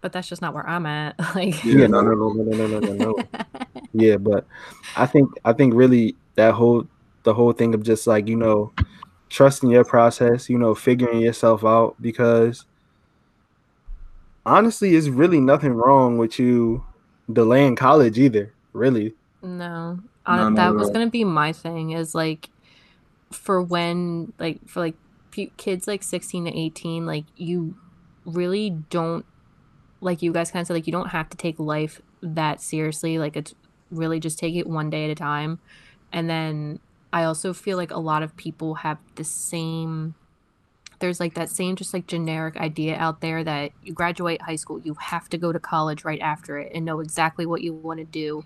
But that's just not where I'm at. Like, yeah, no, no, no, no, no, no, no. yeah, but I think, I think really that whole, the whole thing of just like, you know, trusting your process, you know, figuring yourself out because honestly, it's really nothing wrong with you delaying college either. Really, No, No, on, no, that was gonna be my thing. Is like for when like for like kids like sixteen to eighteen, like you really don't like you guys kind of said like you don't have to take life that seriously. Like it's really just take it one day at a time, and then I also feel like a lot of people have the same. There's like that same just like generic idea out there that you graduate high school, you have to go to college right after it and know exactly what you want to do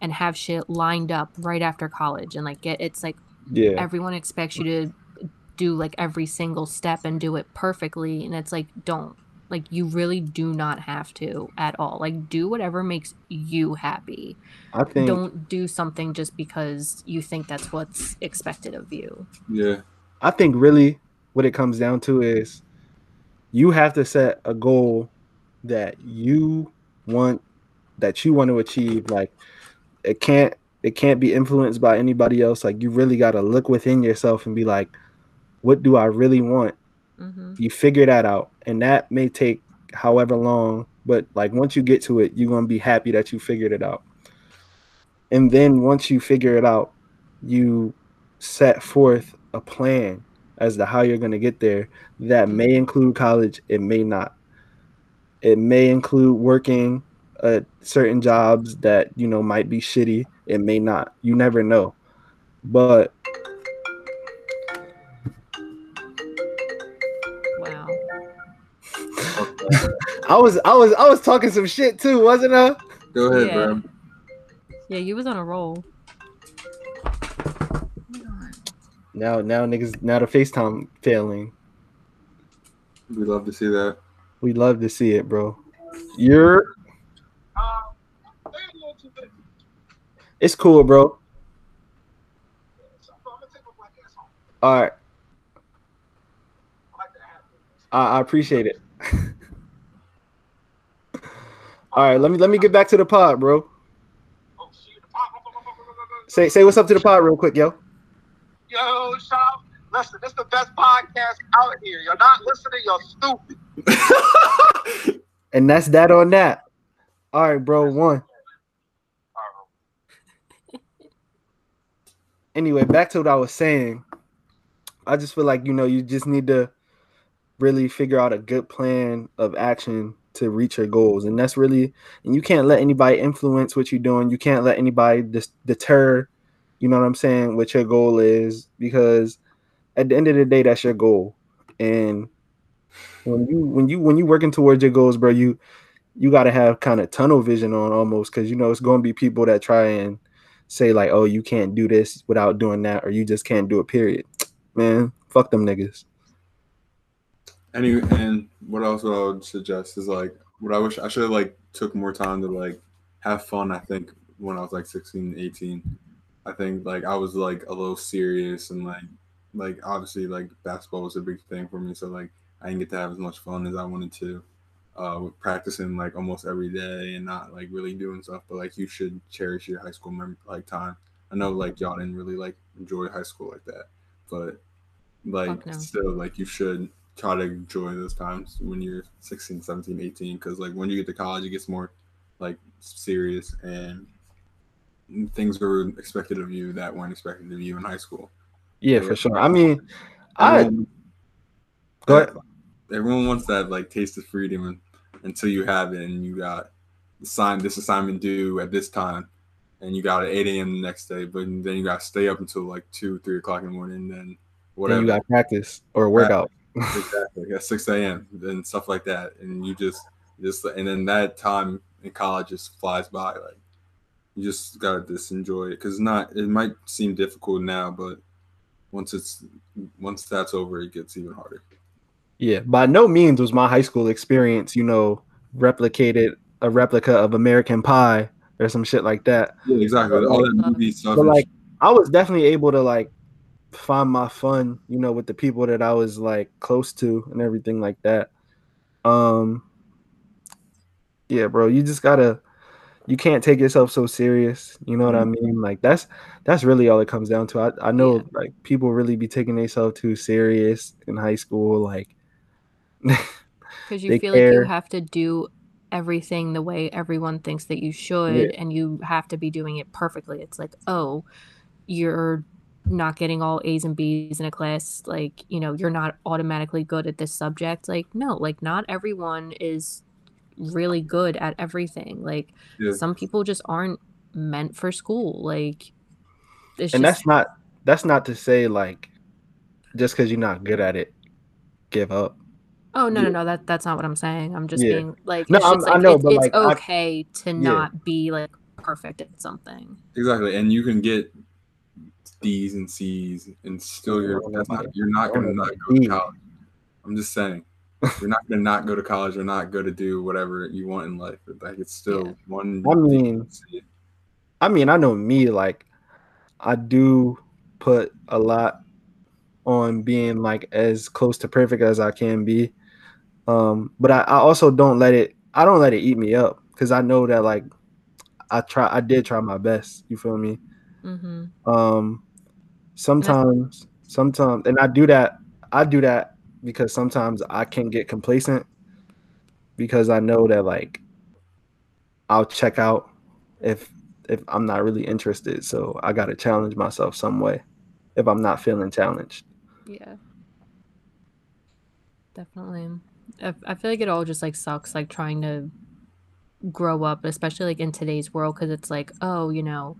and have shit lined up right after college and like get it's like yeah, everyone expects you to do like every single step and do it perfectly and it's like don't like you really do not have to at all. Like do whatever makes you happy. I think don't do something just because you think that's what's expected of you. Yeah. I think really what it comes down to is you have to set a goal that you want that you want to achieve. Like it can't it can't be influenced by anybody else. Like you really got to look within yourself and be like what do I really want? Hmm you figure that out and that may take however long but like once you get to it you're going to be happy that you figured it out. And then once you figure it out you set forth a plan as to how you're going to get there that may include college it may not. It may include working at certain jobs that you know might be shitty it may not. You never know. But wow. I was i was i was talking some shit too wasn't i? Go ahead, Yeah. bro. yeah you was on a roll Now, now niggas, now the FaceTime failing. We love to see that. We love to see it, bro. You're. It's cool, bro. All right, I, I appreciate it. All right, let me let me get back to the pod, bro. Say say what's up to the pod real quick, yo. Yo, Shop, listen, this is the best podcast out here. You're not listening, you're stupid. And that's that on that. All right, bro. One. Anyway, back to what I was saying. I just feel like you know you just need to really figure out a good plan of action to reach your goals, and that's really and you can't let anybody influence what you're doing. You can't let anybody dis- deter. You know what I'm saying? What your goal is because at the end of the day, that's your goal, and when you when you when you working towards your goals, bro, you you got to have kind of tunnel vision on almost because you know it's to be people that try and say like, oh, you can't do this without doing that, or you just can't do it. Period. Man, fuck them niggas. Any and what else I would suggest is like what I wish I should have like took more time to like have fun. I think when I was like 16, 18, I think like I was like a little serious and like like obviously like basketball was a big thing for me. So like I didn't get to have as much fun as I wanted to. Uh, with practicing like almost every day and not like really doing stuff, but like you should cherish your high school mem- like time. I know like y'all didn't really like enjoy high school like that, but like no. still like you should try to enjoy those times when you're 16 17 18 because like when you get to college it gets more like serious and things were expected of you that weren't expected of you in high school Yeah, for sure. I mean, I Everyone- go ahead. everyone wants that like taste of freedom and, until you have it and you got assigned this assignment due at this time and you got at 8 a.m the next day but then you got to stay up until like 2 3 o'clock in the morning and then Then whatever you got practice or workout. exactly at 6 a.m and stuff like that and you just just and then that time in college just flies by like you just gotta just enjoy it because not it might seem difficult now but once it's once that's over it gets even harder Yeah, by no means was my high school experience, you know, replicated a replica of American Pie or some shit like that. Yeah, exactly. All that movie stuff. But like I was definitely able to like find my fun, you know, with the people that I was like close to and everything like that. Um yeah, bro, you just gotta you can't take yourself so serious. You know what I mm-hmm. mean? Like that's that's really all it comes down to. I, I know Yeah. like people really be taking themselves too serious in high school. Like because you feel like you have to do everything the way everyone thinks that you should and you have to be doing it perfectly it's like oh you're not getting all a's and b's in a class like you know you're not automatically good at this subject like no like not everyone is really good at everything like Yeah. some people just aren't meant for school like it's and just that's not that's not to say like just because you're not good at it, give up. Oh no, Yeah. no, no. That that's not what I'm saying. I'm just Yeah. being like, No, it's just I'm- I know, it's, but, it's like, I- okay to not be like perfect at something. Exactly, and you can get D's and C's, and still you're that's not you're not gonna not go to college. I'm just saying, you're not gonna not go to college or not go to do whatever you want in life. Like it's still Yeah. one. I mean, I mean, I know me, like I do put a lot on being like as close to perfect as I can be. Um, but I, I also don't let it I don't let it eat me up because I know that like I try I did try my best. You feel me? Mm-hmm. Um sometimes sometimes and I do that I do that because sometimes I can get complacent because I know that like I'll check out if if I'm not really interested. So I got to challenge myself some way if I'm not feeling challenged. Yeah. Definitely. I, I feel like it all just like sucks, like trying to grow up, especially like in today's world, because it's like, oh, you know,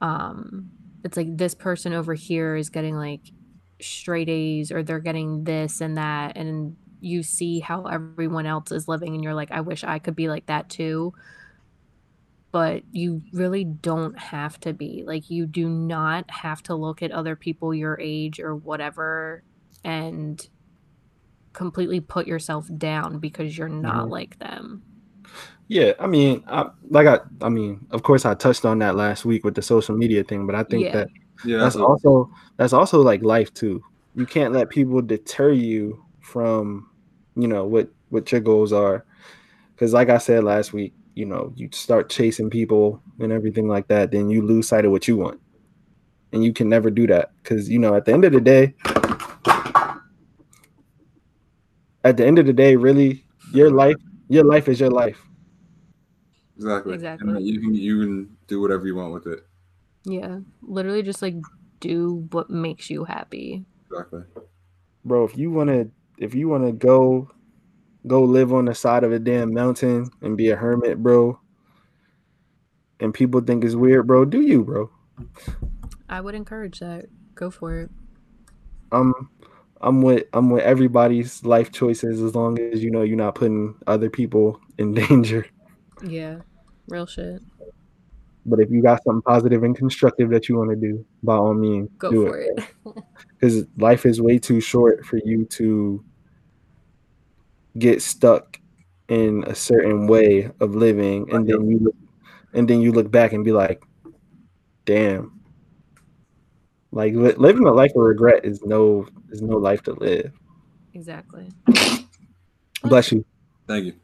um, it's like this person over here is getting like straight A's or they're getting this and that, and you see how everyone else is living, and you're like, I wish I could be like that too. But you really don't have to be. Like, you do not have to look at other people your age or whatever and completely put yourself down because you're not Mhm. like them. Yeah, I mean, I, like I, I mean, of course, I touched on that last week with the social media thing, but I think Yeah. that Yeah, that's that's a- also that's also like life too. You can't let people deter you from, you know, what what your goals are, because like I said last week, you know, you start chasing people and everything like that, then you lose sight of what you want, and you can never do that because you know at the end of the day, at the end of the day, really, your life, your life is your life. exactly. Exactly. And you can you can do whatever you want with it. Yeah. Literally just like do what makes you happy. Exactly. bro if you want to if you want to go go live on the side of a damn mountain and be a hermit bro and people think it's weird bro do you bro I would encourage that. Go for it. i'm i'm with i'm with everybody's life choices as long as you know you're not putting other people in danger Yeah. Real shit. But if you got something positive and constructive that you want to do by all means Go do for it. because life is way too short for you to get stuck in a certain way of living and then you look, and then you look back and be like damn like li- living a life of regret is no is no life to live exactly. bless you Thank you.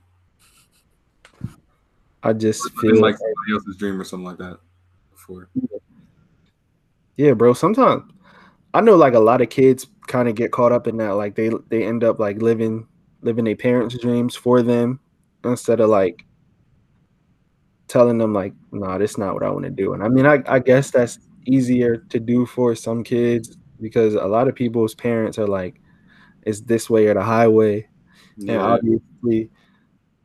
I just feel like somebody else's dream or something like that before. yeah bro sometimes i know like a lot of kids kind of get caught up in that like they they end up like living living their parents dreams for them instead of like telling them like nah that's not what i want to do. And i mean I, I guess that's easier to do for some kids because a lot of people's parents are like it's this way or the highway. And obviously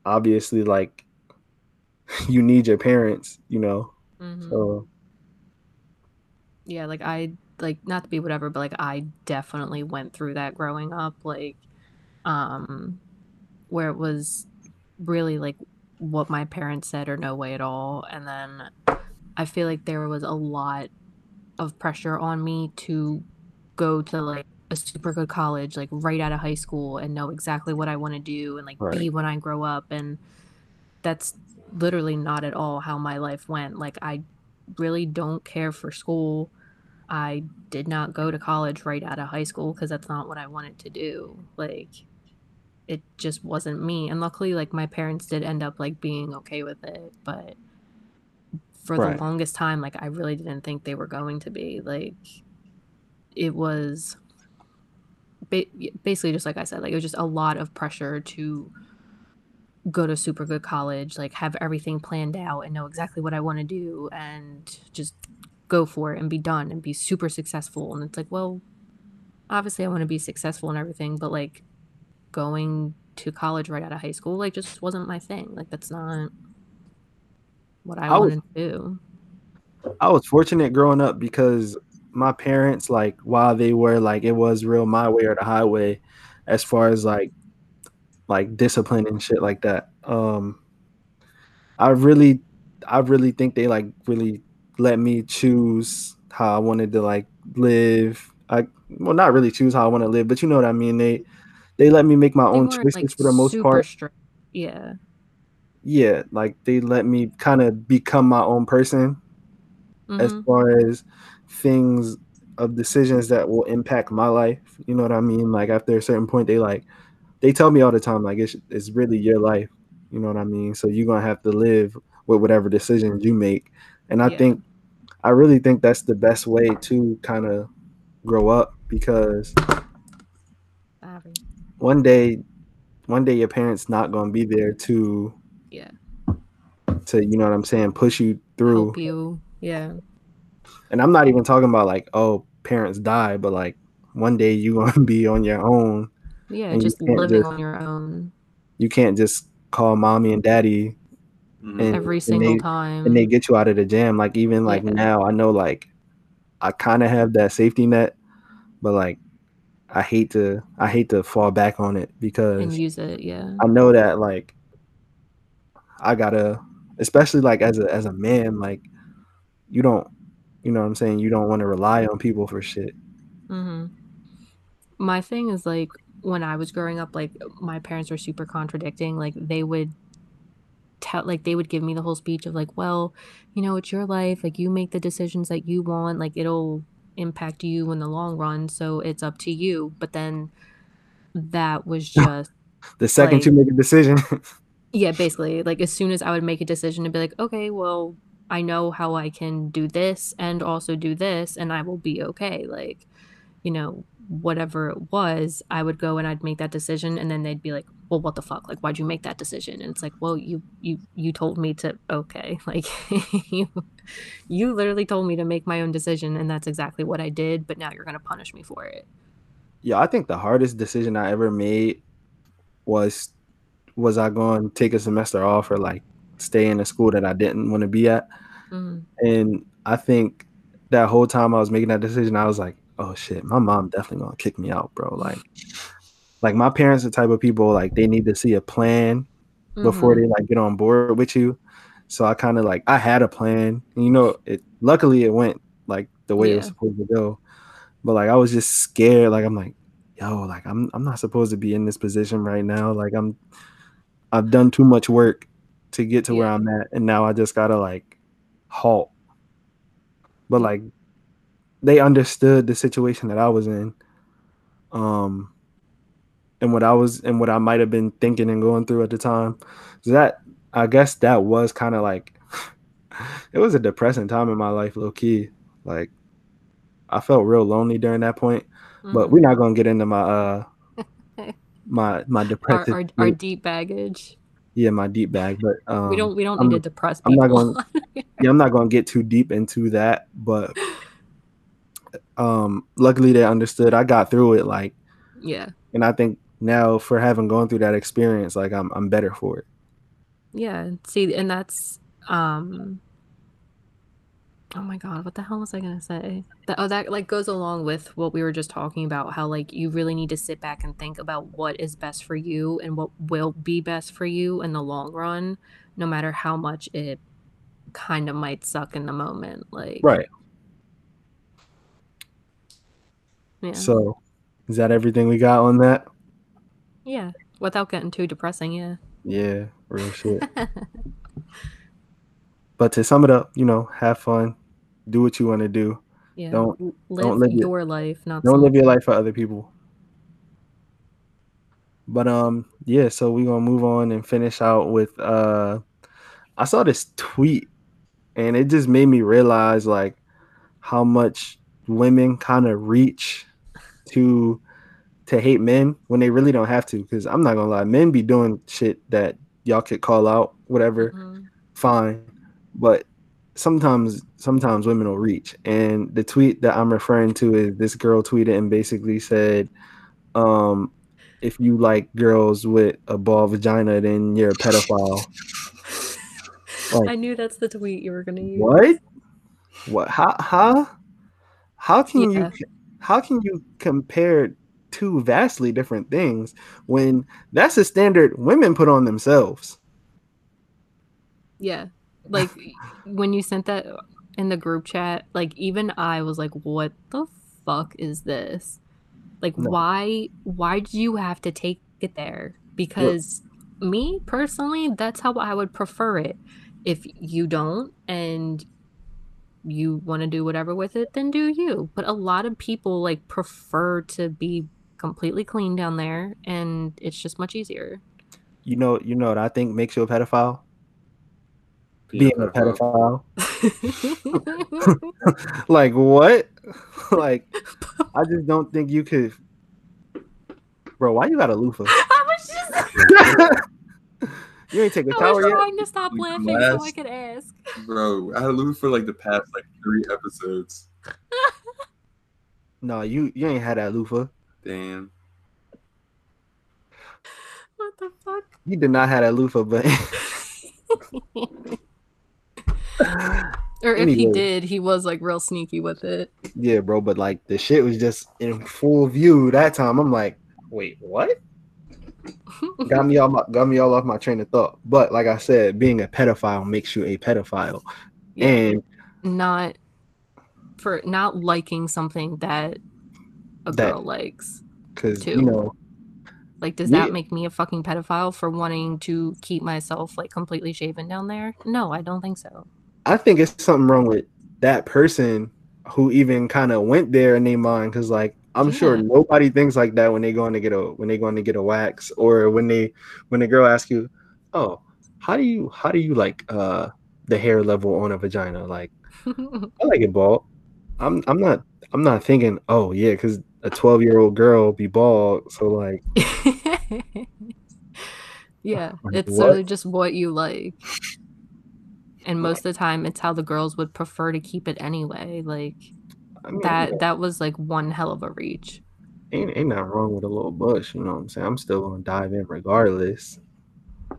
obviously like you need your parents you know? Mhm. so yeah like i like not to be whatever but like i definitely went through that growing up like um where it was really like what my parents said or no way at all. And then i feel like there was a lot of pressure on me to go to like a super good college like right out of high school and know exactly what i want to do and like be when i grow up. And that's literally not at all how my life went. Like I really don't care for school. I did not go to college right out of high school because that's not what I wanted to do. Like it just wasn't me. And luckily like my parents did end up like being okay with it, but for Right. the longest time like I really didn't think they were going to be. Like it was ba- basically just like I said, like it was just a lot of pressure to go to super good college, like have everything planned out and know exactly what I want to do and just go for it and be done and be super successful. And it's like, well, obviously I want to be successful and everything, but like going to college right out of high school, like just wasn't my thing. Like that's not what I, I was- to do. I was fortunate growing up because my parents, like, while they were like, it was real my way or the highway, as far as like, like discipline and shit like that. Um, I really, I really think they like really let me choose how I wanted to like live. I well, not really choose how I want to live, but you know what I mean. They, they let me make my They own choices like, for the most part. strict. Yeah. Yeah, like they let me kind of become my own person. as Mhm. far as things of decisions that will impact my life. You know what I mean? Like after a certain point, they like they tell me all the time, like it's it's really your life. You know what I mean? So you're gonna have to live with whatever decisions you make. And I Yeah. think I really think that's the best way to kind of grow up because one day one day your parents not gonna be there to Yeah. to you know what I'm saying, push you through Help you. Yeah. and I'm not even talking about like oh parents die, but like one day you gonna be on your own. Yeah. And just living just- on your own You can't just call mommy and daddy Mhm. and, every and single they, time. and they get you out of the jam. Like even like Yeah. now, I know like I kind of have that safety net, but like I hate to I hate to fall back on it because and because use it. Yeah. I know that like I gotta, especially like as a as a man, like you don't, you know what I'm saying. You don't want to rely on people for shit. hmm My thing is like when I was growing up, like my parents were super contradicting. Like they would tell, like they would give me the whole speech of like, well, you know, it's your life. Like you make the decisions that you want. Like it'll impact you in the long run. So it's up to you. But then that was just The second Like- you make a decision, yeah, basically, like as soon as I would make a decision to be like, okay, well, I know how I can do this and also do this, and I will be okay. Like, you know, whatever it was, I would go and I'd make that decision, and then they'd be like, well, what the fuck? Like, why'd you make that decision? And it's like, well, you you you told me to okay, like you you literally told me to make my own decision, and that's exactly what I did. But now you're gonna punish me for it. yeah, I think the hardest decision I ever made was was I going to take a semester off or like stay in a school that I didn't want to be at. Mm, And I think that whole time I was making that decision, I was like, oh shit, my mom definitely gonna kick me out, bro. Like, like my parents are the type of people like they need to see a plan before mhm. they like get on board with you. So I kind of like I had a plan. And, you know, it luckily it went like the way it was supposed to go. But like I was just scared. Like I'm like, yo, like I'm I'm not supposed to be in this position right now. Like I'm I've done too much work to get to where I'm at, and now I just gotta like halt. But like they understood the situation that I was in. Um and what I was and what I might have been thinking and going through at the time. So that I guess that was kind of like it was a depressing time in my life, low key. Like I felt real lonely during that point. But Mhm. we're not gonna get into my uh my my our, depressive our, our state. deep baggage. yeah my deep bag. But um, we don't we don't I'm- need to depress I'm not people. going- yeah, I'm not gonna get too deep into that. But um, luckily they understood. I got through it. Like, yeah. and I think now for having gone through that experience, like I'm I'm better for it. Yeah. See, and that's um Oh my god, what the hell was I gonna say? That oh that like goes along with what we were just talking about, how like you really need to sit back and think about what is best for you and what will be best for you in the long run, no matter how much it kind of might suck in the moment. Like Right. Yeah. So, is that everything we got on that? yeah. Without getting too depressing, yeah. Yeah, real shit. But to sum it up, you know, have fun, do what you want to do. Yeah. Don't- live, don't live your- your life, not Don't live your life for other people. But um, yeah. So we're gonna move on and finish out with uh, I saw this tweet, and it just made me realize like how much women kind of reach to to hate men when they really don't have to. Because I'm not gonna lie, men be doing shit that y'all could call out, whatever Mhm. fine but sometimes sometimes women will reach and the tweet that i'm referring to is this girl tweeted and basically said um if you like girls with a ball vagina then you're a pedophile Like, I knew that's the tweet you were gonna use. what what how how how can Yeah. you how can you compare two vastly different things when that's a standard women put on themselves Yeah. Like when you sent that in the group chat, like even I was like, what the fuck is this? Like No. why why do you have to take it there? Because me personally, that's how I would prefer it. If you don't and you want to do whatever with it, then do you. But a lot of people like prefer to be completely clean down there and it's just much easier. you know you know what i think makes you a pedophile? Being a pedophile. Like what? Like i just don't think you could. Bro why you got a loofah? I was just you ain't take a I shower was yet trying to stop Like laughing so I could ask. Bro, I had loofah like the past like three episodes. no you you ain't had that loofah Damn. What the fuck? you did not have that loofah but Or if he did, he was like real sneaky with it. yeah bro but like the shit was just in full view that time i'm like wait what got me all my, got me all off my train of thought but like i said being a pedophile makes you a pedophile Yeah. and not for not liking something that a That- girl likes. because you know Like, does Yeah. that make me a fucking pedophile for wanting to keep myself like completely shaven down there? No, I don't think so. I think it's something wrong with that person who even kind of went there in their mind because like I'm sure nobody thinks like that when they going to get a when they going to get a wax or when they when the girl asks you, oh, how do you how do you like uh the hair level on a vagina? Like I like it bald. I'm I'm not I'm not thinking oh yeah because a 12 year old girl be bald so like yeah, it's what? sort of just what you like. And most of the time, it's how the girls would prefer to keep it anyway. Like I mean, that. That was like one hell of a reach. ain't ain't nothing wrong with a little bush. You know what I'm saying? I'm still gonna dive in regardless.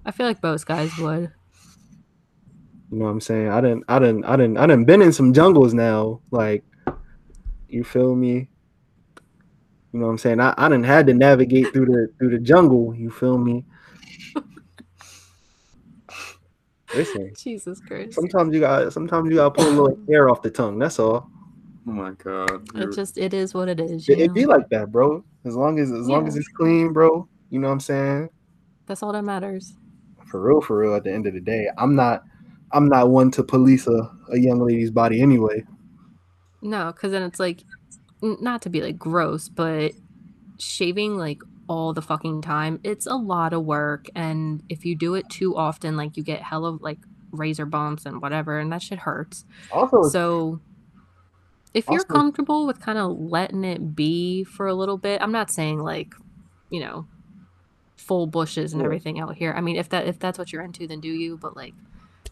I feel like most guys would. You know what I'm saying? I didn't, I didn't, I didn't, I didn't been in some jungles now. Like, you feel me? You know what I'm saying? I, I didn't had to navigate through the through the jungle. You feel me? Listen, Jesus Christ. sometimes you got, sometimes you got to pull a little hair off the tongue. That's all. Oh my god. It just it is what it is. It, you it be like that, bro. As long as, as long as it's clean, bro. You know what I'm saying? That's all that matters. For real, for real. At the end of the day, I'm not, I'm not one to police a, a young lady's body anyway. No, because then it's like, not to be like gross, but shaving like all the fucking time, it's a lot of work. And if you do it too often, like you get hella like razor bumps and whatever, and that shit hurts. Also, So if you're Also- comfortable with kind of letting it be for a little bit, I'm not saying like, you know, full bushes and Yeah. everything out here. I mean, if that if that's what you're into, then do you. But like,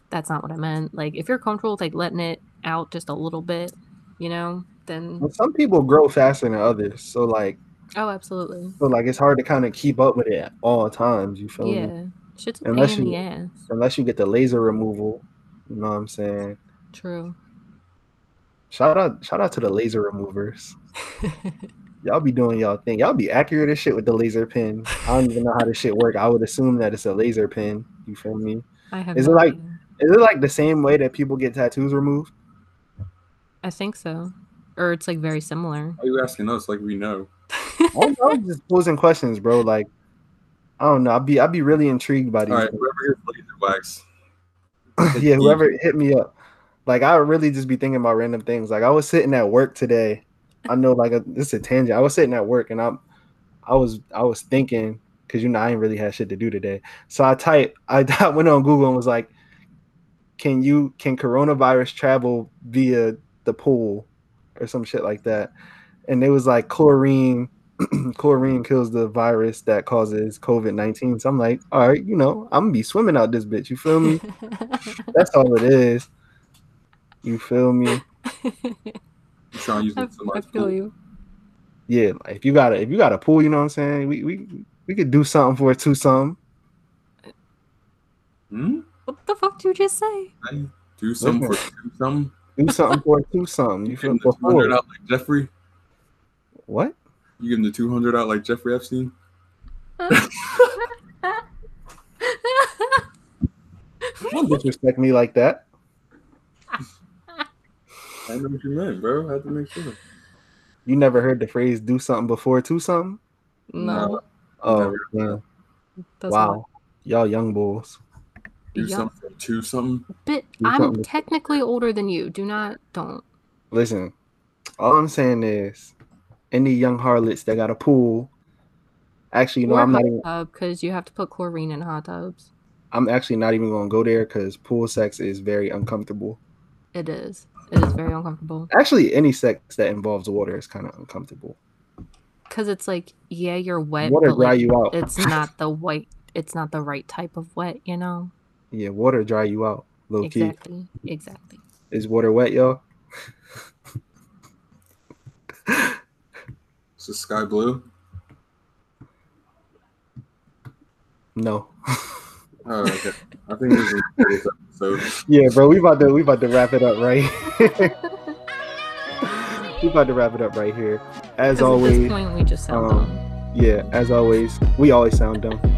that's not what I meant. Like, if you're comfortable with like letting it out just a little bit, you know, then Well, some people grow faster than others, so like, oh, absolutely, so like it's hard to kind of keep up with it at all times. You feel me? yeah. Shit's a Unless pain in the ass. Unless you get the laser removal, you know what I'm saying. True. Shout out, shout out to the laser removers. Y'all be doing y'all thing. Y'all be accurate as shit with the laser pen. I don't even know how this shit work. I would assume that it's a laser pen. You feel me? I have. Is no it like- idea. Is it like the same way that people get tattoos removed? I think so, or it's like very similar. Are you asking us like we know? I don't know, I'm just posing questions, bro. Like, I don't know. I'd be I'd be really intrigued by these. All right, things. whoever gets laser wax, yeah, whoever hit me up. Like I would really just be thinking about random things. Like I was sitting at work today. I know like a, this is a tangent. I was sitting at work and I'm I was I was thinking because you know I ain't really had shit to do today. So I typed I, I went on Google and was like, can you can coronavirus travel via the pool or some shit like that? And it was like chlorine chlorine kills the virus that causes COVID nineteen. So I'm like, all right, you know, I'm gonna be swimming out this bitch. You feel me? That's all it is. You feel me? You trying to use I, it I feel pool. you. Yeah, like if you got a if you got a pool, you know what I'm saying? We we we could do something for it too some. Hmm? What the fuck did you just say? Hey, do something for do something. Do something for it too some. You You feel give the for 200 out like Jeffrey. What? You give him the 200 out like Jeffrey Epstein. Don't disrespect me like that. I know what you meant, bro. I had to make sure. You never heard the phrase "do something before to something"? no. Oh, yeah. That's wow, y'all young bulls. Do Yeah. something to something. But Do I'm something. technically older than you. Do not don't. Listen, all I'm saying is, any young harlots that got a pool. Actually, you know, or I'm not even. tub because you have to put chlorine in hot tubs. I'm actually not even gonna go there because pool sex is very uncomfortable. It is. It is very uncomfortable Actually, any sex that involves water is kind of uncomfortable. because it's like yeah, you're wet, Water but dry like you out. it's not the white. It's not the right type of wet. You know. Yeah, water dry you out. Low key. Exactly. Exactly. Is water wet, y'all? Is the sky blue? No. Oh, okay. I think this is the episode. Yeah, bro, we about to we about to wrap it up right. we about to wrap it up right here. As 'Cause at this always, point, we just sound um, dumb. yeah. As always, we always sound dumb.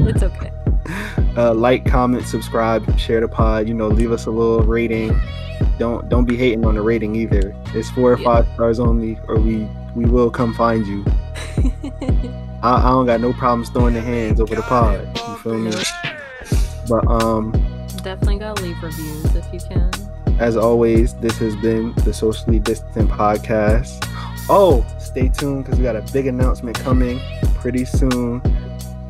It's okay. Uh, like, comment, subscribe, share the pod. You know, leave us a little rating. Don't don't be hating on the rating either. It's four or Yeah. five stars only, or we we will come find you. I, I don't got no problems throwing the hands over the pod. You feel me? But um, Definitely gotta leave reviews if you can. as always, this has been the socially distant podcast. Oh, stay tuned because we got a big announcement coming pretty soon.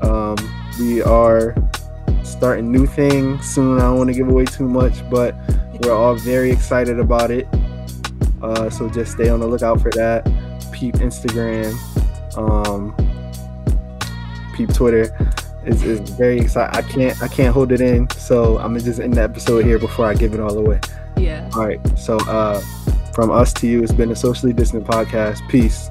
Um, we are starting new things soon. I don't want to give away too much, but we're all very excited about it. Uh, so just stay on the lookout for that. Peep Instagram, um, peep Twitter. Is is very excited. I can't I can't hold it in, so I'm gonna just end the episode here before I give it all away. Yeah. All right. So uh, from us to you, it's been a socially distant podcast. Peace.